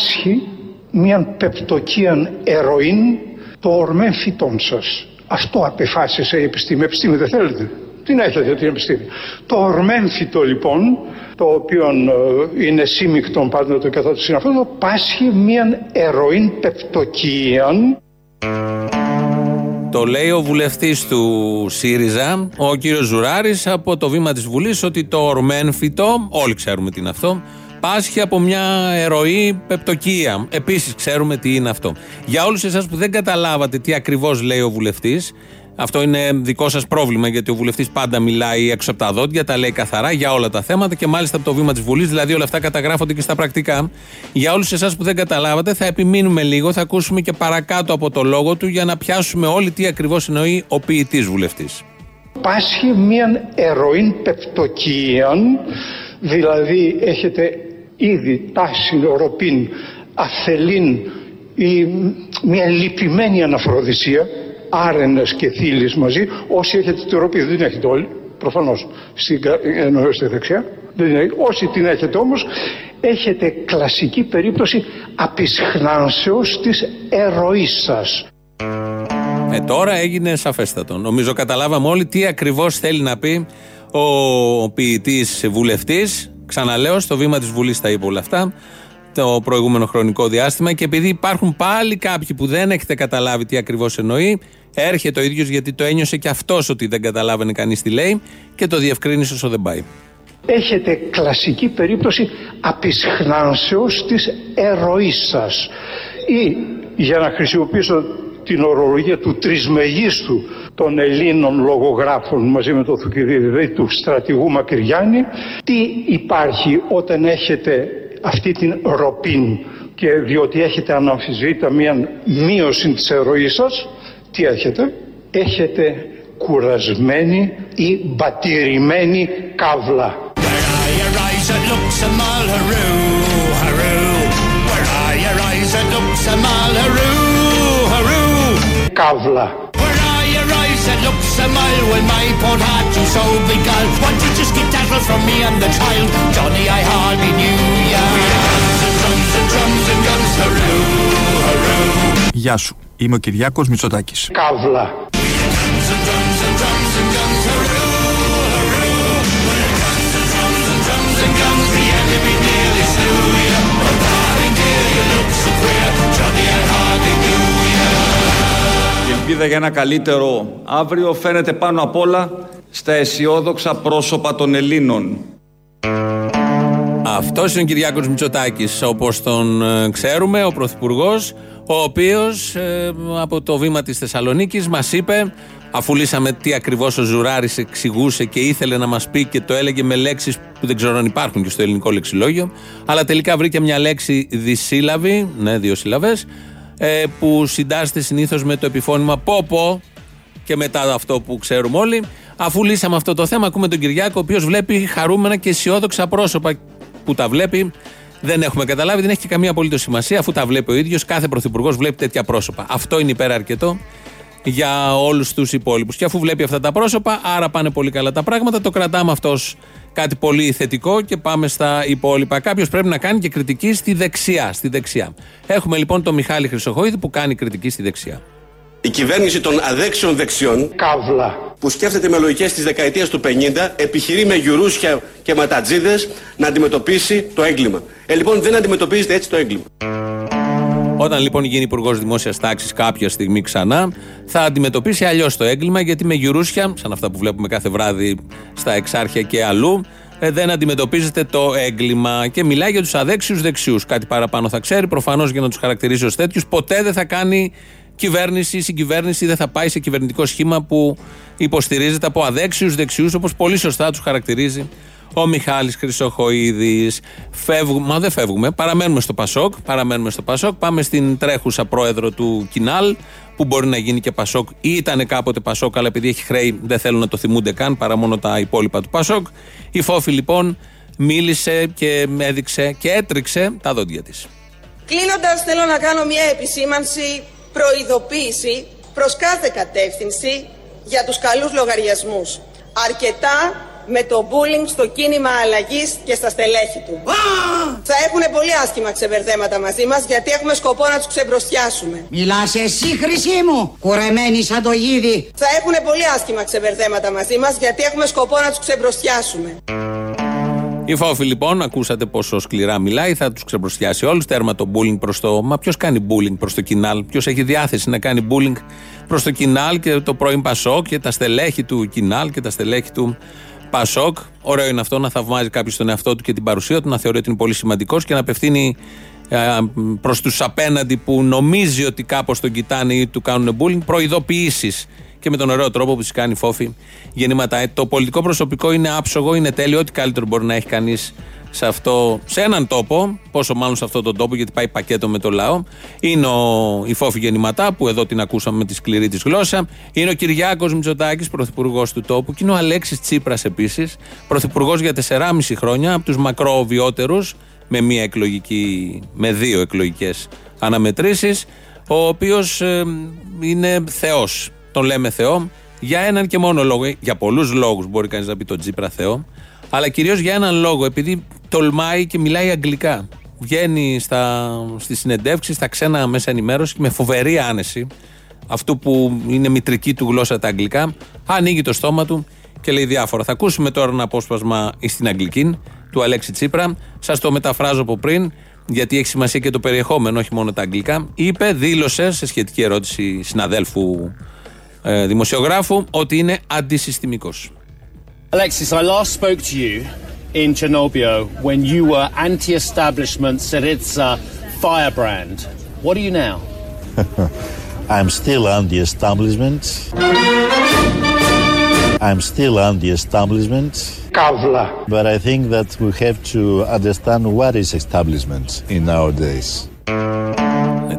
πάσχει μια πεπτοκίαν ερωίν το ορμέν φυτών σας. Αυτό απεφάσισε η επιστήμη. Επιστήμη δεν θέλετε. Την έχετε την επιστήμη. Το ορμέν φυτό λοιπόν, το οποίο ε, είναι σύμμικτον πάντα το καθόλου συναφών, πάσχει μια ερωίν πεπτοκίαν Το λέει ο βουλευτής του ΣΥΡΙΖΑ, ο κύριος Ζουράρης, από το βήμα της Βουλής, ότι το ορμένφυτο, όλοι ξέρουμε τι είναι αυτό, πάσχει από μια ερωή πεπτοκία. Επίσης ξέρουμε τι είναι αυτό. Για όλους εσάς που δεν καταλάβατε τι ακριβώς λέει ο βουλευτής, αυτό είναι δικό σας πρόβλημα, γιατί ο βουλευτής πάντα μιλάει έξω από τα δόντια, τα λέει καθαρά για όλα τα θέματα και μάλιστα από το βήμα της Βουλής, δηλαδή όλα αυτά καταγράφονται και στα πρακτικά. Για όλους εσάς που δεν καταλάβατε, θα επιμείνουμε λίγο, θα ακούσουμε και παρακάτω από το λόγο του για να πιάσουμε όλοι τι ακριβώς εννοεί ο ποιητής βουλευτής. πάσχει μια ερωίν πεπτοκίαν δηλαδή έχετε ήδη τάση ροπήν αθελήν ή μια λυπημένη αναφροδισία άρενες και θύλεις μαζί όσοι έχετε τη ροπή δεν την έχετε όλοι προφανώς στην, κα- εννοώ στη δεξιά δεν την έχετε. όσοι την έχετε όμως έχετε κλασική περίπτωση απεισχνάνσεως της ερωής σας Ε, τώρα έγινε σαφέστατο. Νομίζω καταλάβαμε όλοι τι ακριβώς θέλει να πει ο ποιητής βουλευτής. Ξαναλέω, στο βήμα της Βουλής τα είπε όλα αυτά το προηγούμενο χρονικό διάστημα και επειδή υπάρχουν πάλι κάποιοι που δεν έχετε καταλάβει τι ακριβώς εννοεί, έρχεται ο ίδιος γιατί το ένιωσε και αυτός ότι δεν καταλάβαινε κανείς τι λέει και το διευκρίνησε όσο δεν πάει. έχετε κλασική περίπτωση απεισχνάνσεως της ερωής σας ή για να χρησιμοποιήσω την ορολογία του τρισμεγίστου των Ελλήνων λογογράφων μαζί με τον Θουκυδίδη, δηλαδή του στρατηγού Μακριάννη τι υπάρχει όταν έχετε αυτή την ροπήν και διότι έχετε αναμφισβήτα μια μείωση της ερωής σας τι έχετε έχετε κουρασμένη ή μπατηρημένη καύλα Where are your eyes that look so haroo. Γεια σου. Είμαι ο Κυριάκος Μητσοτάκης. καύλα ελπίδα για ένα καλύτερο αύριο φαίνεται πάνω απ' όλα στα αισιόδοξα πρόσωπα των Ελλήνων. Αυτός είναι ο Κυριάκος Μητσοτάκης όπως τον ε, ξέρουμε, ο Πρωθυπουργός, ο οποίος ε, από το βήμα της Θεσσαλονίκης μας είπε, αφού λύσαμε τι ακριβώς ο Ζουράρης εξηγούσε και ήθελε να μας πει και το έλεγε με λέξεις που δεν ξέρω αν υπάρχουν και στο ελληνικό λεξιλόγιο, αλλά τελικά βρήκε μια λέξη δυσύλλαβη, ναι δύο σύλλαβες, ε, που συντάσσεται συνήθως με το επιφώνημα πόπο και μετά αυτό που ξέρουμε όλοι. Αφού λύσαμε αυτό το θέμα, ακούμε τον Κυριάκο, ο οποίος βλέπει χαρούμενα και αισιόδοξα πρόσωπα που τα βλέπει. Δεν έχουμε καταλάβει, δεν έχει και καμία απολύτως σημασία, αφού τα βλέπει ο ίδιος. Κάθε πρωθυπουργός βλέπει τέτοια πρόσωπα. Αυτό είναι υπεραρκετό για όλους τους υπόλοιπους. Και αφού βλέπει αυτά τα πρόσωπα, άρα πάνε πολύ καλά τα πράγματα. Το κρατάμε αυτός ως κάτι πολύ θετικό και πάμε στα υπόλοιπα. Κάποιος πρέπει να κάνει και κριτική στη δεξιά. Στη δεξιά. Έχουμε λοιπόν τον Μιχάλη Χρυσοχοίδη που κάνει κριτική στη δεξιά. Η κυβέρνηση των αδέξιων δεξιών καύλα που σκέφτεται με λογικές της δεκαετίας του 50 επιχειρεί με γιουρούσια και ματατζίδες να αντιμετωπίσει το έγκλημα. Ε, λοιπόν δεν αντιμετωπίζεται έτσι το έγκλημα. Όταν λοιπόν γίνει υπουργός Δημόσιας Τάξης κάποια στιγμή ξανά, θα αντιμετωπίσει αλλιώς το έγκλημα, γιατί με γιουρούσια, σαν αυτά που βλέπουμε κάθε βράδυ στα εξάρχεια και αλλού, ε, δεν αντιμετωπίζεται το έγκλημα. Και μιλάει για τους αδέξιους δεξιούς. Κάτι παραπάνω θα ξέρει, προφανώς για να τους χαρακτηρίσει ως τέτοιους. Ποτέ δεν θα κάνει κυβέρνηση ή συγκυβέρνηση δεν θα πάει σε κυβερνητικό σχήμα που υποστηρίζεται από αδέξιους δεξιούς, όπως πολύ σωστά τους χαρακτηρίζει ο Μιχάλης Χρυσοχοίδης. Φεύγουμε, μα δεν φεύγουμε, παραμένουμε στο Πασόκ, παραμένουμε στο Πασόκ, πάμε στην τρέχουσα πρόεδρο του Κινάλ, που μπορεί να γίνει και Πασόκ ή ήταν κάποτε Πασόκ, αλλά επειδή έχει χρέη δεν θέλουν να το θυμούνται καν παρά μόνο τα υπόλοιπα του Πασόκ. Η Φόφη λοιπόν μίλησε και έδειξε και έτριξε τα δόντια της. Κλείνοντας θέλω να κάνω μια επισήμανση, προειδοποίηση προς κάθε κατεύθυνση για τους καλούς λογαριασμούς. Αρκετά με το bullying στο κίνημα αλλαγής και στα στελέχη του. Θα έχουν πολύ άσχημα ξεβερδέματα μαζί μας γιατί έχουμε σκοπό να τους ξεμπροστιάσουμε. Μιλάς εσύ, χρυσή μου, κουρεμένη σαν το γίδι. Θα έχουν πολύ άσχημα ξεβερδέματα μαζί μας γιατί έχουμε σκοπό να τους ξεμπροστιάσουμε. Η Φόφη λοιπόν, ακούσατε πόσο σκληρά μιλάει, θα τους ξεμπροστιάσει όλους. Τέρμα το bullying προς το. Μα ποιος κάνει bullying προς το κοινάλ, ποιος έχει διάθεση να κάνει bullying προς το κοινάλ και το πρώην Πασόκ και τα στελέχη του κοινάλ και τα στελέχη του Πασόκ; Ωραίο είναι αυτό να θαυμάζει κάποιος τον εαυτό του και την παρουσία του, να θεωρεί ότι είναι πολύ σημαντικός και να απευθύνει προς τους απέναντι που νομίζει ότι κάπως τον κοιτάνε ή του κάνουν bullying προειδοποιήσεις. Και με τον ωραίο τρόπο που τι κάνει φόφη γεννήματα. Ε, το πολιτικό προσωπικό είναι άψογο, είναι τέλειο. Ό,τι καλύτερο μπορεί να έχει κανείς σε, αυτό, σε έναν τόπο, πόσο μάλλον σε αυτόν τον τόπο, γιατί πάει πακέτο με το λαό. Είναι ο, η Φόφη Γεννηματά, που εδώ την ακούσαμε με τη σκληρή της γλώσσα. Είναι ο Κυριάκος Μητσοτάκης, πρωθυπουργός του τόπου. Και είναι ο Αλέξης Τσίπρας επίσης, πρωθυπουργός για 4,5 χρόνια, από τους μακροβιότερου, με, μία εκλογική, με δύο εκλογικές αναμετρήσεις, ο οποίος ε, είναι Θεός. Τον λέμε Θεό για έναν και μόνο λόγο. Για πολλούς λόγους μπορεί κανείς να πει τον Τσίπρα Θεό. Αλλά κυρίως για έναν λόγο, επειδή τολμάει και μιλάει αγγλικά. Βγαίνει στα, στις συνεντεύξεις, στα ξένα μέσα ενημέρωση και με φοβερή άνεση αυτού που είναι μητρική του γλώσσα τα αγγλικά, ανοίγει το στόμα του και λέει διάφορα. Θα ακούσουμε τώρα ένα απόσπασμα στην αγγλική του Αλέξη Τσίπρα. Σας το μεταφράζω από πριν, γιατί έχει σημασία και το περιεχόμενο, όχι μόνο τα αγγλικά. Είπε, δήλωσε σε σχετική ερώτηση συναδέλφου ε, δημοσιογράφου, ότι είναι αντισυστημικός. Alexis, I last spoke to you in Chernobyl when you were anti-establishment Syriza firebrand. What are you now? I'm still anti-establishment. I'm still anti-establishment. Καύλα. But I think that we have to understand what is establishment in nowadays.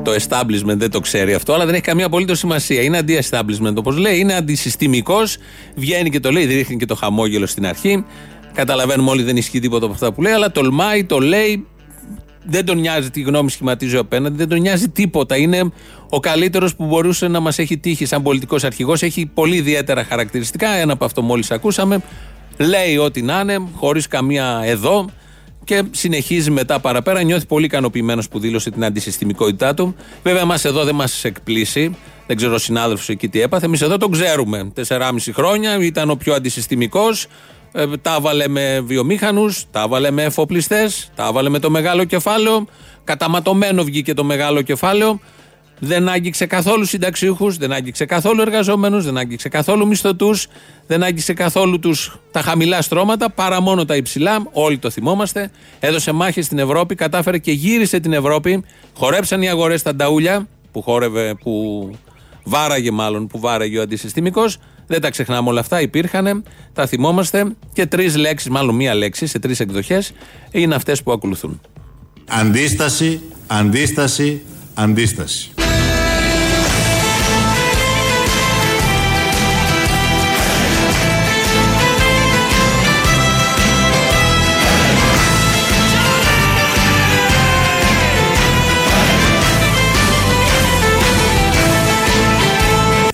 Το establishment δεν το ξέρει αυτό, αλλά δεν έχει καμία απολύτως σημασία. Είναι αντι-establishment, όπως λέει, είναι αντισυστημικός. Βγαίνει και το λέει, ρίχνει και το χαμόγελο στην αρχή. Καταλαβαίνουμε όλοι δεν ισχύει τίποτα από αυτά που λέει, αλλά τολμάει, το λέει. Δεν τον νοιάζει τι γνώμη σχηματίζει απέναντι, δεν τον νοιάζει τίποτα. Είναι ο καλύτερος που μπορούσε να μας έχει τύχει σαν πολιτικός αρχηγός. Έχει πολύ ιδιαίτερα χαρακτηριστικά. Ένα από αυτό μόλις ακούσαμε. Λέει ό,τι να είναι, χωρίς καμία εδώ και συνεχίζει μετά παραπέρα. Νιώθει πολύ ικανοποιημένος που δήλωσε την αντισυστημικότητά του. Βέβαια, εμάς εδώ δεν μας εκπλήσει. Δεν ξέρω ο συνάδελφος εκεί τι έπαθε. Εμείς εδώ τον ξέρουμε. 4,5 χρόνια ήταν ο πιο αντισυστημικός. Ε, τα έβαλε με βιομήχανους, τα έβαλε με εφοπλιστές, τα έβαλε με το μεγάλο κεφάλαιο. Καταματωμένο βγήκε το μεγάλο κεφάλαιο. Δεν άγγιξε καθόλου συνταξιούχους, δεν άγγιξε καθόλου εργαζόμενους, δεν άγγιξε καθόλου μισθωτούς, δεν άγγιξε καθόλου τους, τα χαμηλά στρώματα, παρά μόνο τα υψηλά. Όλοι το θυμόμαστε. Έδωσε μάχη στην Ευρώπη, κατάφερε και γύρισε την Ευρώπη. Χορέψαν οι αγορές στα νταούλια, που χόρευε, που βάραγε μάλλον, που βάραγε ο αντισυστημικός. Δεν τα ξεχνάμε όλα αυτά, υπήρχαν, τα θυμόμαστε. Και τρεις λέξεις, μάλλον μία λέξη σε τρεις εκδοχές, είναι αυτές που ακολουθούν. Αντίσταση, αντίσταση, αντίσταση.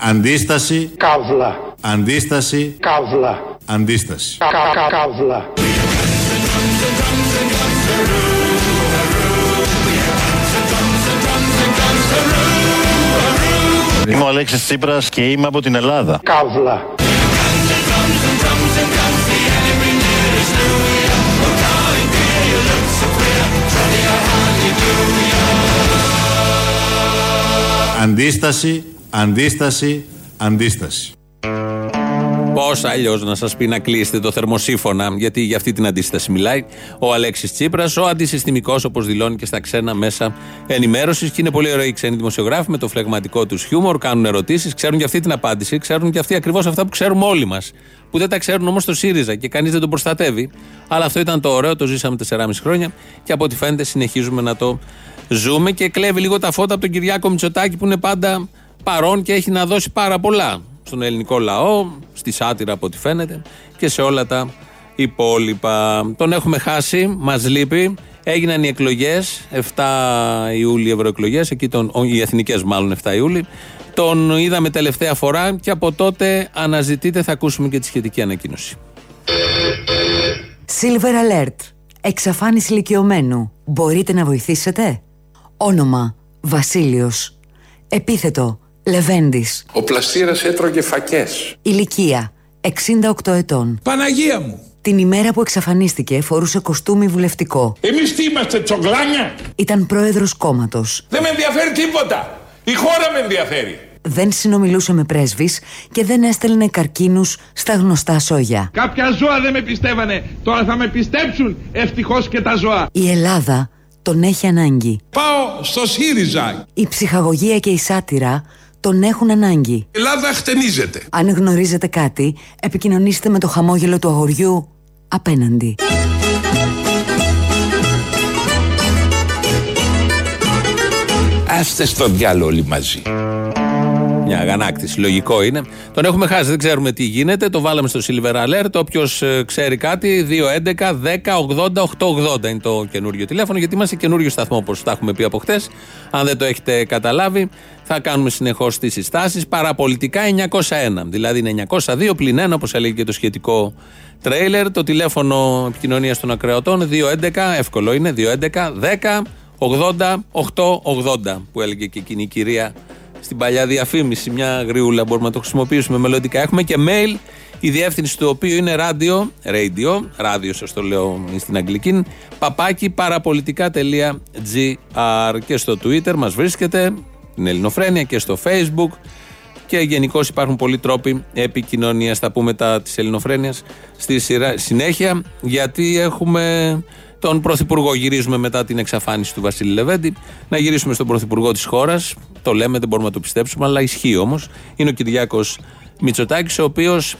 Αντίσταση. Καύλα. Αντίσταση. Καύλα. Αντίσταση. Κα, κα, καύλα. Είμαι ο Αλέξης Τσίπρας και είμαι από την Ελλάδα. Καύλα. Αντίσταση. Αντίσταση. Αντίσταση. Πώς αλλιώς να σας πει να κλείσετε το θερμοσύφωνα, γιατί για αυτή την αντίσταση μιλάει ο Αλέξης Τσίπρας, ο αντισυστημικός, όπως δηλώνει και στα ξένα μέσα ενημέρωσης. Και είναι πολύ ωραίοι οι ξένοι δημοσιογράφοι με το φλεγματικό τους χιούμορ, κάνουν ερωτήσεις, ξέρουν και αυτή την απάντηση, ξέρουν και αυτοί ακριβώς αυτά που ξέρουμε όλοι μας. Που δεν τα ξέρουν όμως το ΣΥΡΙΖΑ και κανείς δεν τον προστατεύει. Αλλά αυτό ήταν το ωραίο, το ζήσαμε 4,5 χρόνια και από ό,τι φαίνεται συνεχίζουμε να το ζούμε και κλέβει λίγο τα φώτα από τον Κυριάκο Μητσοτάκη που είναι πάντα παρόν και έχει να δώσει πάρα πολλά στον ελληνικό λαό, στη σάτυρα από ό,τι φαίνεται και σε όλα τα υπόλοιπα. Τον έχουμε χάσει, μας λείπει. Έγιναν οι εκλογές, 7 Ιούλη ευρωεκλογές, εκεί τον, οι εθνικές μάλλον 7 Ιούλη. Τον είδαμε τελευταία φορά και από τότε αναζητείτε, θα ακούσουμε και τη σχετική ανακοίνωση. Silver Alert. Εξαφάνιση ηλικιωμένου. Μπορείτε να βοηθήσετε; Όνομα Βασίλειος. Επίθετο Λεβέντης. Ο πλαστήρας έτρωγε φακές. Ηλικία 68 ετών. Παναγία μου. Την ημέρα που εξαφανίστηκε φορούσε κοστούμι βουλευτικό. Εμείς τι είμαστε τσογλάνια. Ήταν πρόεδρος κόμματος. Δεν με ενδιαφέρει τίποτα. Η χώρα με ενδιαφέρει. Δεν συνομιλούσε με πρέσβεις και δεν έστελνε καρκίνους στα γνωστά σόγια. Κάποια ζώα δεν με πιστεύανε. Τώρα θα με πιστέψουν ευτυχώς και τα ζώα. Η Ελλάδα τον έχει ανάγκη. Πάω στο ΣΥΡΙΖΑ. Η ψυχαγωγία και η σάτυρα τον έχουν ανάγκη. Η Ελλάδα χτενίζεται. Αν γνωρίζετε κάτι, επικοινωνήστε με το χαμόγελο του αγοριού απέναντι. Άστε στο διάλογο όλοι μαζί. Μια αγανάκτηση. Λογικό είναι. Τον έχουμε χάσει, δεν ξέρουμε τι γίνεται. Το βάλαμε στο Silver Alert. Όποιος ξέρει κάτι, 211 10 80 880 είναι το καινούριο τηλέφωνο. Γιατί είμαστε καινούριο σταθμό, όπως τα έχουμε πει από χτες. Αν δεν το έχετε καταλάβει, θα κάνουμε συνεχώς τις συστάσεις. Παραπολιτικά 901. Δηλαδή είναι 902 πλην 1, όπως έλεγε και το σχετικό τρέιλερ. Το τηλέφωνο επικοινωνίας των ακρεωτών 211, εύκολο είναι, 211 10 80 880 που έλεγε και εκείνη η κυρία στην παλιά διαφήμιση. Μια γριούλα μπορούμε να το χρησιμοποιήσουμε μελλοντικά. Έχουμε και mail, η διεύθυνση του οποίου είναι radio, radio, radio σας το λέω στην αγγλική, παπάκι παραπολιτικά.gr και στο Twitter μας βρίσκεται, την Ελληνοφρένεια και στο Facebook και γενικώ υπάρχουν πολλοί τρόποι επικοινωνίας. Θα πούμε τα της Ελληνοφρένειας στη συνέχεια, γιατί έχουμε τον Πρωθυπουργό. Γυρίζουμε μετά την εξαφάνιση του Βασίλη Λεβέντη. Να γυρίσουμε στον Πρωθυπουργό της χώρας. Το λέμε, δεν μπορούμε να το πιστέψουμε, αλλά ισχύει όμως. Είναι ο Κυριάκος Μητσοτάκης, ο οποίος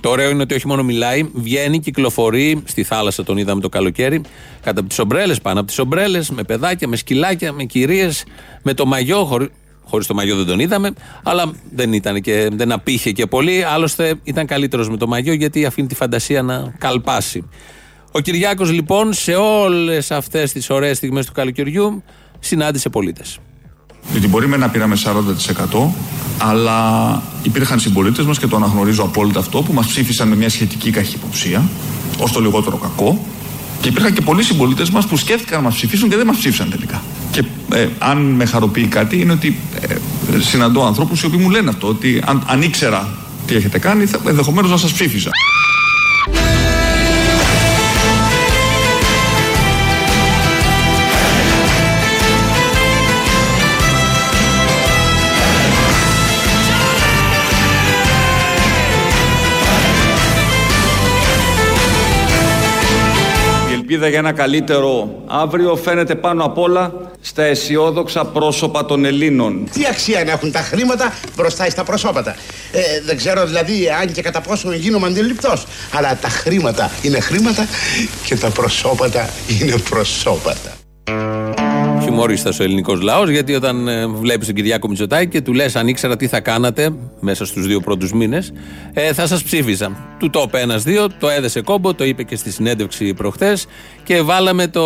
το ωραίο είναι ότι όχι μόνο μιλάει, βγαίνει, κυκλοφορεί. Στη θάλασσα τον είδαμε το καλοκαίρι. Κάτω από τις ομπρέλες, πάνω από τις ομπρέλες, με παιδάκια, με σκυλάκια, με κυρίες, με το μαγιό. Χωρί χωρίς το μαγιό δεν τον είδαμε, αλλά δεν, ήταν και, δεν απήχε και πολύ. Άλλωστε ήταν καλύτερος με το μαγιό γιατί αφήνει τη φαντασία να καλπάσει. Ο Κυριάκος λοιπόν σε όλες αυτές τις ωραίες στιγμές του καλοκαιριού συνάντησε πολίτες. Γιατί μπορεί με να πήραμε 40%, αλλά υπήρχαν συμπολίτες μας και το αναγνωρίζω απόλυτα αυτό που μας ψήφισαν με μια σχετική καχυποψία, ως το λιγότερο κακό. Και υπήρχαν και πολλοί συμπολίτες μας που σκέφτηκαν να μας ψηφίσουν και δεν μας ψήφισαν τελικά. Και ε, αν με χαροποιεί κάτι, είναι ότι ε, συναντώ ανθρώπους οι οποίοι μου λένε αυτό, ότι αν, αν ήξερα τι έχετε κάνει, ενδεχομένως να σας ψήφιζα. Ελπίδα για ένα καλύτερο αύριο φαίνεται πάνω απ' όλα στα αισιόδοξα πρόσωπα των Ελλήνων. Τι αξία να έχουν τα χρήματα μπροστά στα προσώπατα; Ε, δεν ξέρω δηλαδή αν και κατά πόσο γίνομαι αντιληπτός. Αλλά τα χρήματα είναι χρήματα και τα προσώπατα είναι προσώπατα χιουμορίστα ο ελληνικός λαός, γιατί όταν ε, βλέπεις τον Κυριάκο Μητσοτάκη και του λες: Αν ήξερα τι θα κάνατε μέσα στους δύο πρώτους μήνες, ε, θα σας ψήφιζα. Του το είπε ένα-δύο, το έδεσε κόμπο, το είπε και στη συνέντευξη προχθές και βάλαμε το,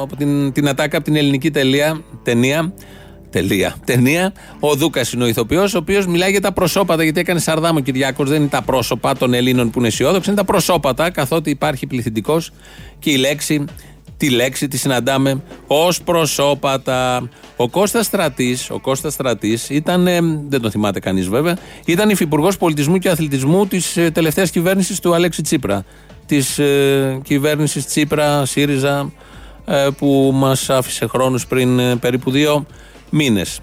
από την, την ατάκα από την ελληνική τελεία, ταινία. Τελεία. Ταινία. Ο Δούκας είναι ο ηθοποιός, ο οποίος μιλάει για τα προσώπατα, γιατί έκανε σαρδάμο ο Κυριάκος. Δεν είναι τα πρόσωπα των Ελλήνων που είναι αισιόδοξοι, είναι τα προσώπατα, καθότι υπάρχει πληθυντικός και η λέξη τη λέξη τη συναντάμε ως προσώπατα. Ο Κώστας Στρατής, ο Κώστας Στρατής ήταν, ε, δεν τον θυμάται κανείς βέβαια, ήταν υφυπουργός πολιτισμού και αθλητισμού της ε, τελευταίας κυβέρνησης του Αλέξη Τσίπρα. Της ε, κυβέρνησης Τσίπρα, ΣΥΡΙΖΑ, ε, που μας άφησε χρόνους πριν περίπου δύο μήνες.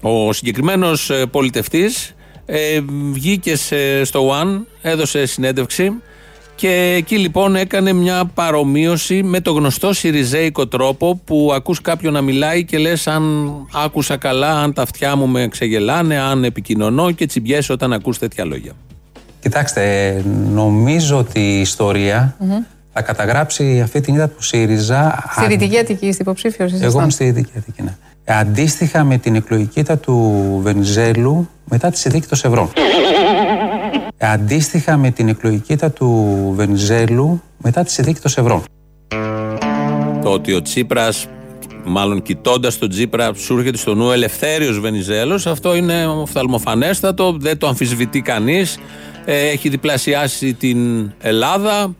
Ο συγκεκριμένος πολιτευτής Ε, βγήκε σε- στο One, έδωσε συνέντευξη και εκεί λοιπόν έκανε μια παρομοίωση με το γνωστό σιριζέικο τρόπο που ακούς κάποιον να μιλάει και λες αν άκουσα καλά, αν τα αυτιά μου με ξεγελάνε, αν επικοινωνώ και τσιμπιέσαι όταν ακούς τέτοια λόγια. Κοιτάξτε, νομίζω ότι η ιστορία θα καταγράψει αυτή την ήττα του ΣΥΡΙΖΑ. Στη αν- Δυτική Αττική, είστε υποψήφιο. Εγώ είμαι στη Δυτική Αττική, ναι. Αντίστοιχα με την εκλογική ήττα του Βενιζέλου μετά τη συνθήκη των Σευρών. Αντίστοιχα με την εκλογική ήττα του Βενιζέλου μετά τη συνθήκη των Σευρών. Το ότι ο Τσίπρας, μάλλον κοιτώντας τον Τσίπρα, σου έρχεται στο νου Ελευθέριος Βενιζέλος, αυτό είναι οφθαλμοφανέστατο, δεν το αμφισβητεί κανείς. έχει διπλασιάσει την Ελλάδα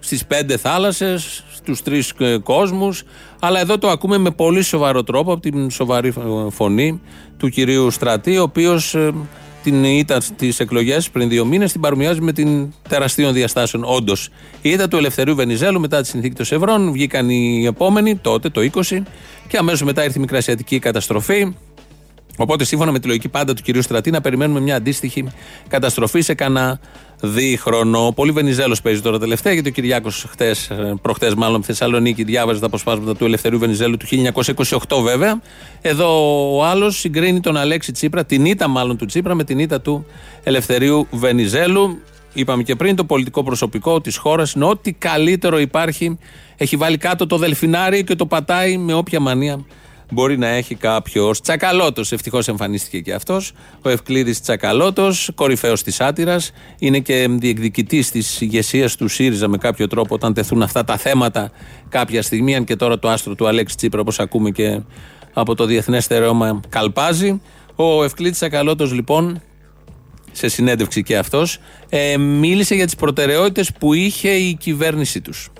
στις πέντε θάλασσες, στους τρεις κόσμους. Αλλά εδώ το ακούμε με πολύ σοβαρό τρόπο από την σοβαρή ε, φωνή του κυρίου Στρατή, ο οποίος την ήττα στι εκλογές πριν δύο μήνες την παρομοιάζει με την τεραστίων διαστάσεων. Όντως, η ήττα του Ελευθερίου Βενιζέλου μετά τη συνθήκη των Σευρών βγήκαν οι επόμενοι, τότε το 20, και αμέσως μετά ήρθε η μικρασιατική καταστροφή. Οπότε, σύμφωνα με τη λογική πάντα του κυρίου Στρατή, να περιμένουμε μια αντίστοιχη καταστροφή σε κανένα δίχρονο. Πολύ Βενιζέλος παίζει τώρα τελευταία, γιατί ο Κυριάκος προχτές, μάλλον από Θεσσαλονίκη, διάβαζε τα αποσπάσματα του Ελευθερίου Βενιζέλου του 1928, βέβαια. Εδώ ο άλλος συγκρίνει τον Αλέξη Τσίπρα, την ήττα μάλλον του Τσίπρα, με την ήττα του Ελευθερίου Βενιζέλου. Είπαμε και πριν, το πολιτικό προσωπικό της χώρας είναι ό,τι καλύτερο υπάρχει. Έχει βάλει κάτω το δελφινάρι και το πατάει με όποια μανία μπορεί να έχει κάποιος. Τσακαλώτος, ευτυχώς εμφανίστηκε και αυτός. Ο Ευκλήδης Τσακαλώτος, κορυφαίος της άτυρας. Είναι και διεκδικητής της ηγεσίας του ΣΥΡΙΖΑ με κάποιο τρόπο όταν τεθούν αυτά τα θέματα κάποια στιγμή. Αν και τώρα το άστρο του Αλέξη Τσίπρα, όπως ακούμε και από το διεθνές στερεώμα, καλπάζει. Ο Ευκλήδης Τσακαλώτος, λοιπόν, σε συνέντευξη και αυτός, ε, μίλησε για τις προτεραιότητες που είχε η κυβέρνησή τους.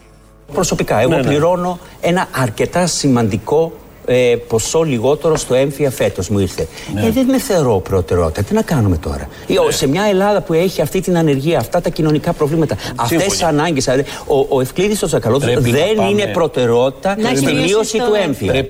Προσωπικά, εγώ Ναι, ναι. πληρώνω ένα αρκετά σημαντικό ε, ποσό λιγότερο στο έμφυα φέτος μου ήρθε. Ναι. Ε, δεν με θεωρώ προτεραιότητα. Τι να κάνουμε τώρα; Ή, ο- Σε μια Ελλάδα που έχει αυτή την ανεργία, αυτά τα κοινωνικά προβλήματα, αυτές τις ανάγκες. Ο, ο Ευκλήδη ο Τσακαλώτο Πρέπει να δεν πάμε. είναι προτεραιότητα Να στη έχει μείωση το- του έμφυα.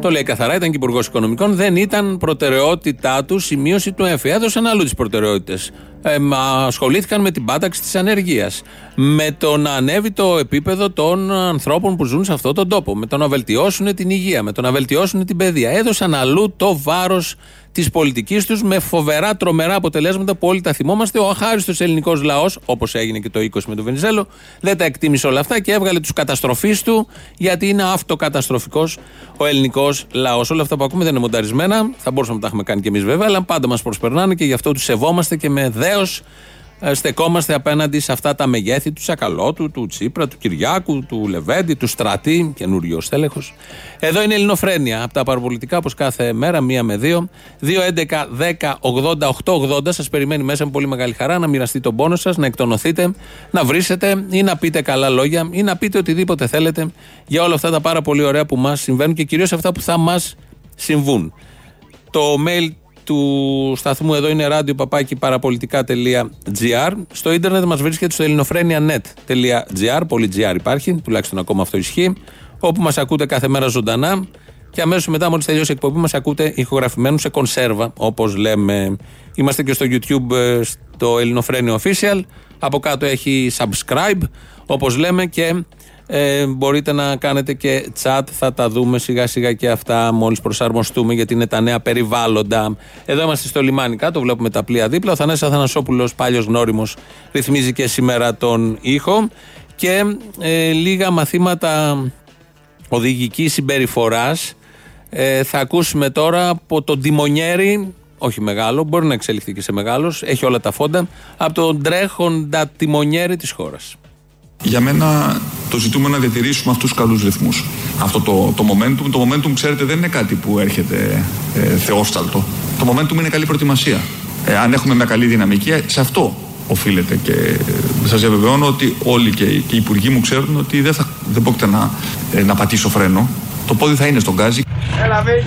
Το λέει καθαρά, ήταν και υπουργός Οικονομικών. Δεν ήταν προτεραιότητά τους η μείωση του έμφυα. Έδωσαν αλλού τις προτεραιότητες. Ε, μα ασχολήθηκαν με την πάταξη της ανεργίας. Με το να ανέβει το επίπεδο των ανθρώπων που ζουν σε αυτόν τον τόπο. Με το να βελτιώσουν την υγεία. Με το να βελτιώσουν την παιδεία. Έδωσαν αλλού το βάρος της πολιτικής τους με φοβερά τρομερά αποτελέσματα που όλοι τα θυμόμαστε. Ο αχάριστος ελληνικός λαός, όπως έγινε και το 20 με τον Βενιζέλο, δεν τα εκτίμησε όλα αυτά και έβγαλε τους καταστροφείς του γιατί είναι αυτοκαταστροφικός ο ελληνικός λαός. Όλα αυτά που ακούμε δεν είναι μονταρισμένα. Θα μπορούσαμε να τα έχουμε κάνει κι εμείς βέβαια, αλλά πάντα μας προσπερνάνε και γι' αυτό τους σεβόμαστε και με δέο ε, στεκόμαστε απέναντι σε αυτά τα μεγέθη του Σακαλώτου, του Τσίπρα, του Κυριάκου, του Λεβέντη, του Στρατή, καινούριο στέλεχος. Εδώ είναι η Ελληνοφρένεια από τα παραπολιτικά, όπως κάθε μέρα, μία με δύο. 2, 11, 10, 80, 8, 80. Σας περιμένει μέσα με πολύ μεγάλη χαρά να μοιραστεί τον πόνο σας, να εκτονωθείτε, να βρίσετε ή να πείτε καλά λόγια ή να πείτε οτιδήποτε θέλετε για όλα αυτά τα πάρα πολύ ωραία που μας συμβαίνουν και κυρίως αυτά που θα μας συμβούν. Το mail του σταθμού εδώ είναι radio.parapolitica.gr. Στο ίντερνετ μας βρίσκεται στο ελληνοφρένια.net.gr. Πολύ GR υπάρχει, τουλάχιστον ακόμα αυτό ισχύει. Όπου μας ακούτε κάθε μέρα ζωντανά. Και αμέσως μετά, μόλις τελειώσει η εκπομπή, μας ακούτε ηχογραφημένους σε κονσέρβα, όπως λέμε. Είμαστε και στο YouTube, ε, στο Ελληνοφρένιο Official. Από κάτω έχει subscribe, όπως λέμε, και ε, μπορείτε να κάνετε και chat, θα τα δούμε σιγά σιγά και αυτά μόλις προσαρμοστούμε γιατί είναι τα νέα περιβάλλοντα. Εδώ είμαστε στο λιμάνι κάτω, βλέπουμε τα πλοία δίπλα. Ο Θανάσης Αθανασόπουλος, πάλιος γνώριμος, ρυθμίζει και σήμερα τον ήχο και ε, λίγα μαθήματα οδηγικής συμπεριφοράς ε, θα ακούσουμε τώρα από τον τιμονιέρη όχι μεγάλο, μπορεί να εξελιχθεί και σε μεγάλος, έχει όλα τα φόντα, από τον τρέχοντα τιμονιέρη της χώρας. Για μένα το ζητούμε να διατηρήσουμε αυτούς τους καλούς ρυθμούς. Αυτό το, το momentum, το momentum ξέρετε δεν είναι κάτι που έρχεται ε, θεόσταλτο. Το momentum είναι καλή προετοιμασία. Ε, αν έχουμε μια καλή δυναμική, σε αυτό οφείλεται και ε, σας διαβεβαιώνω ότι όλοι και, οι- και οι υπουργοί μου ξέρουν ότι δεν, θα, δεν πρόκειται να, ε, να πατήσω φρένο. Το πόδι θα είναι στον γκάζι. Έλα, Βί.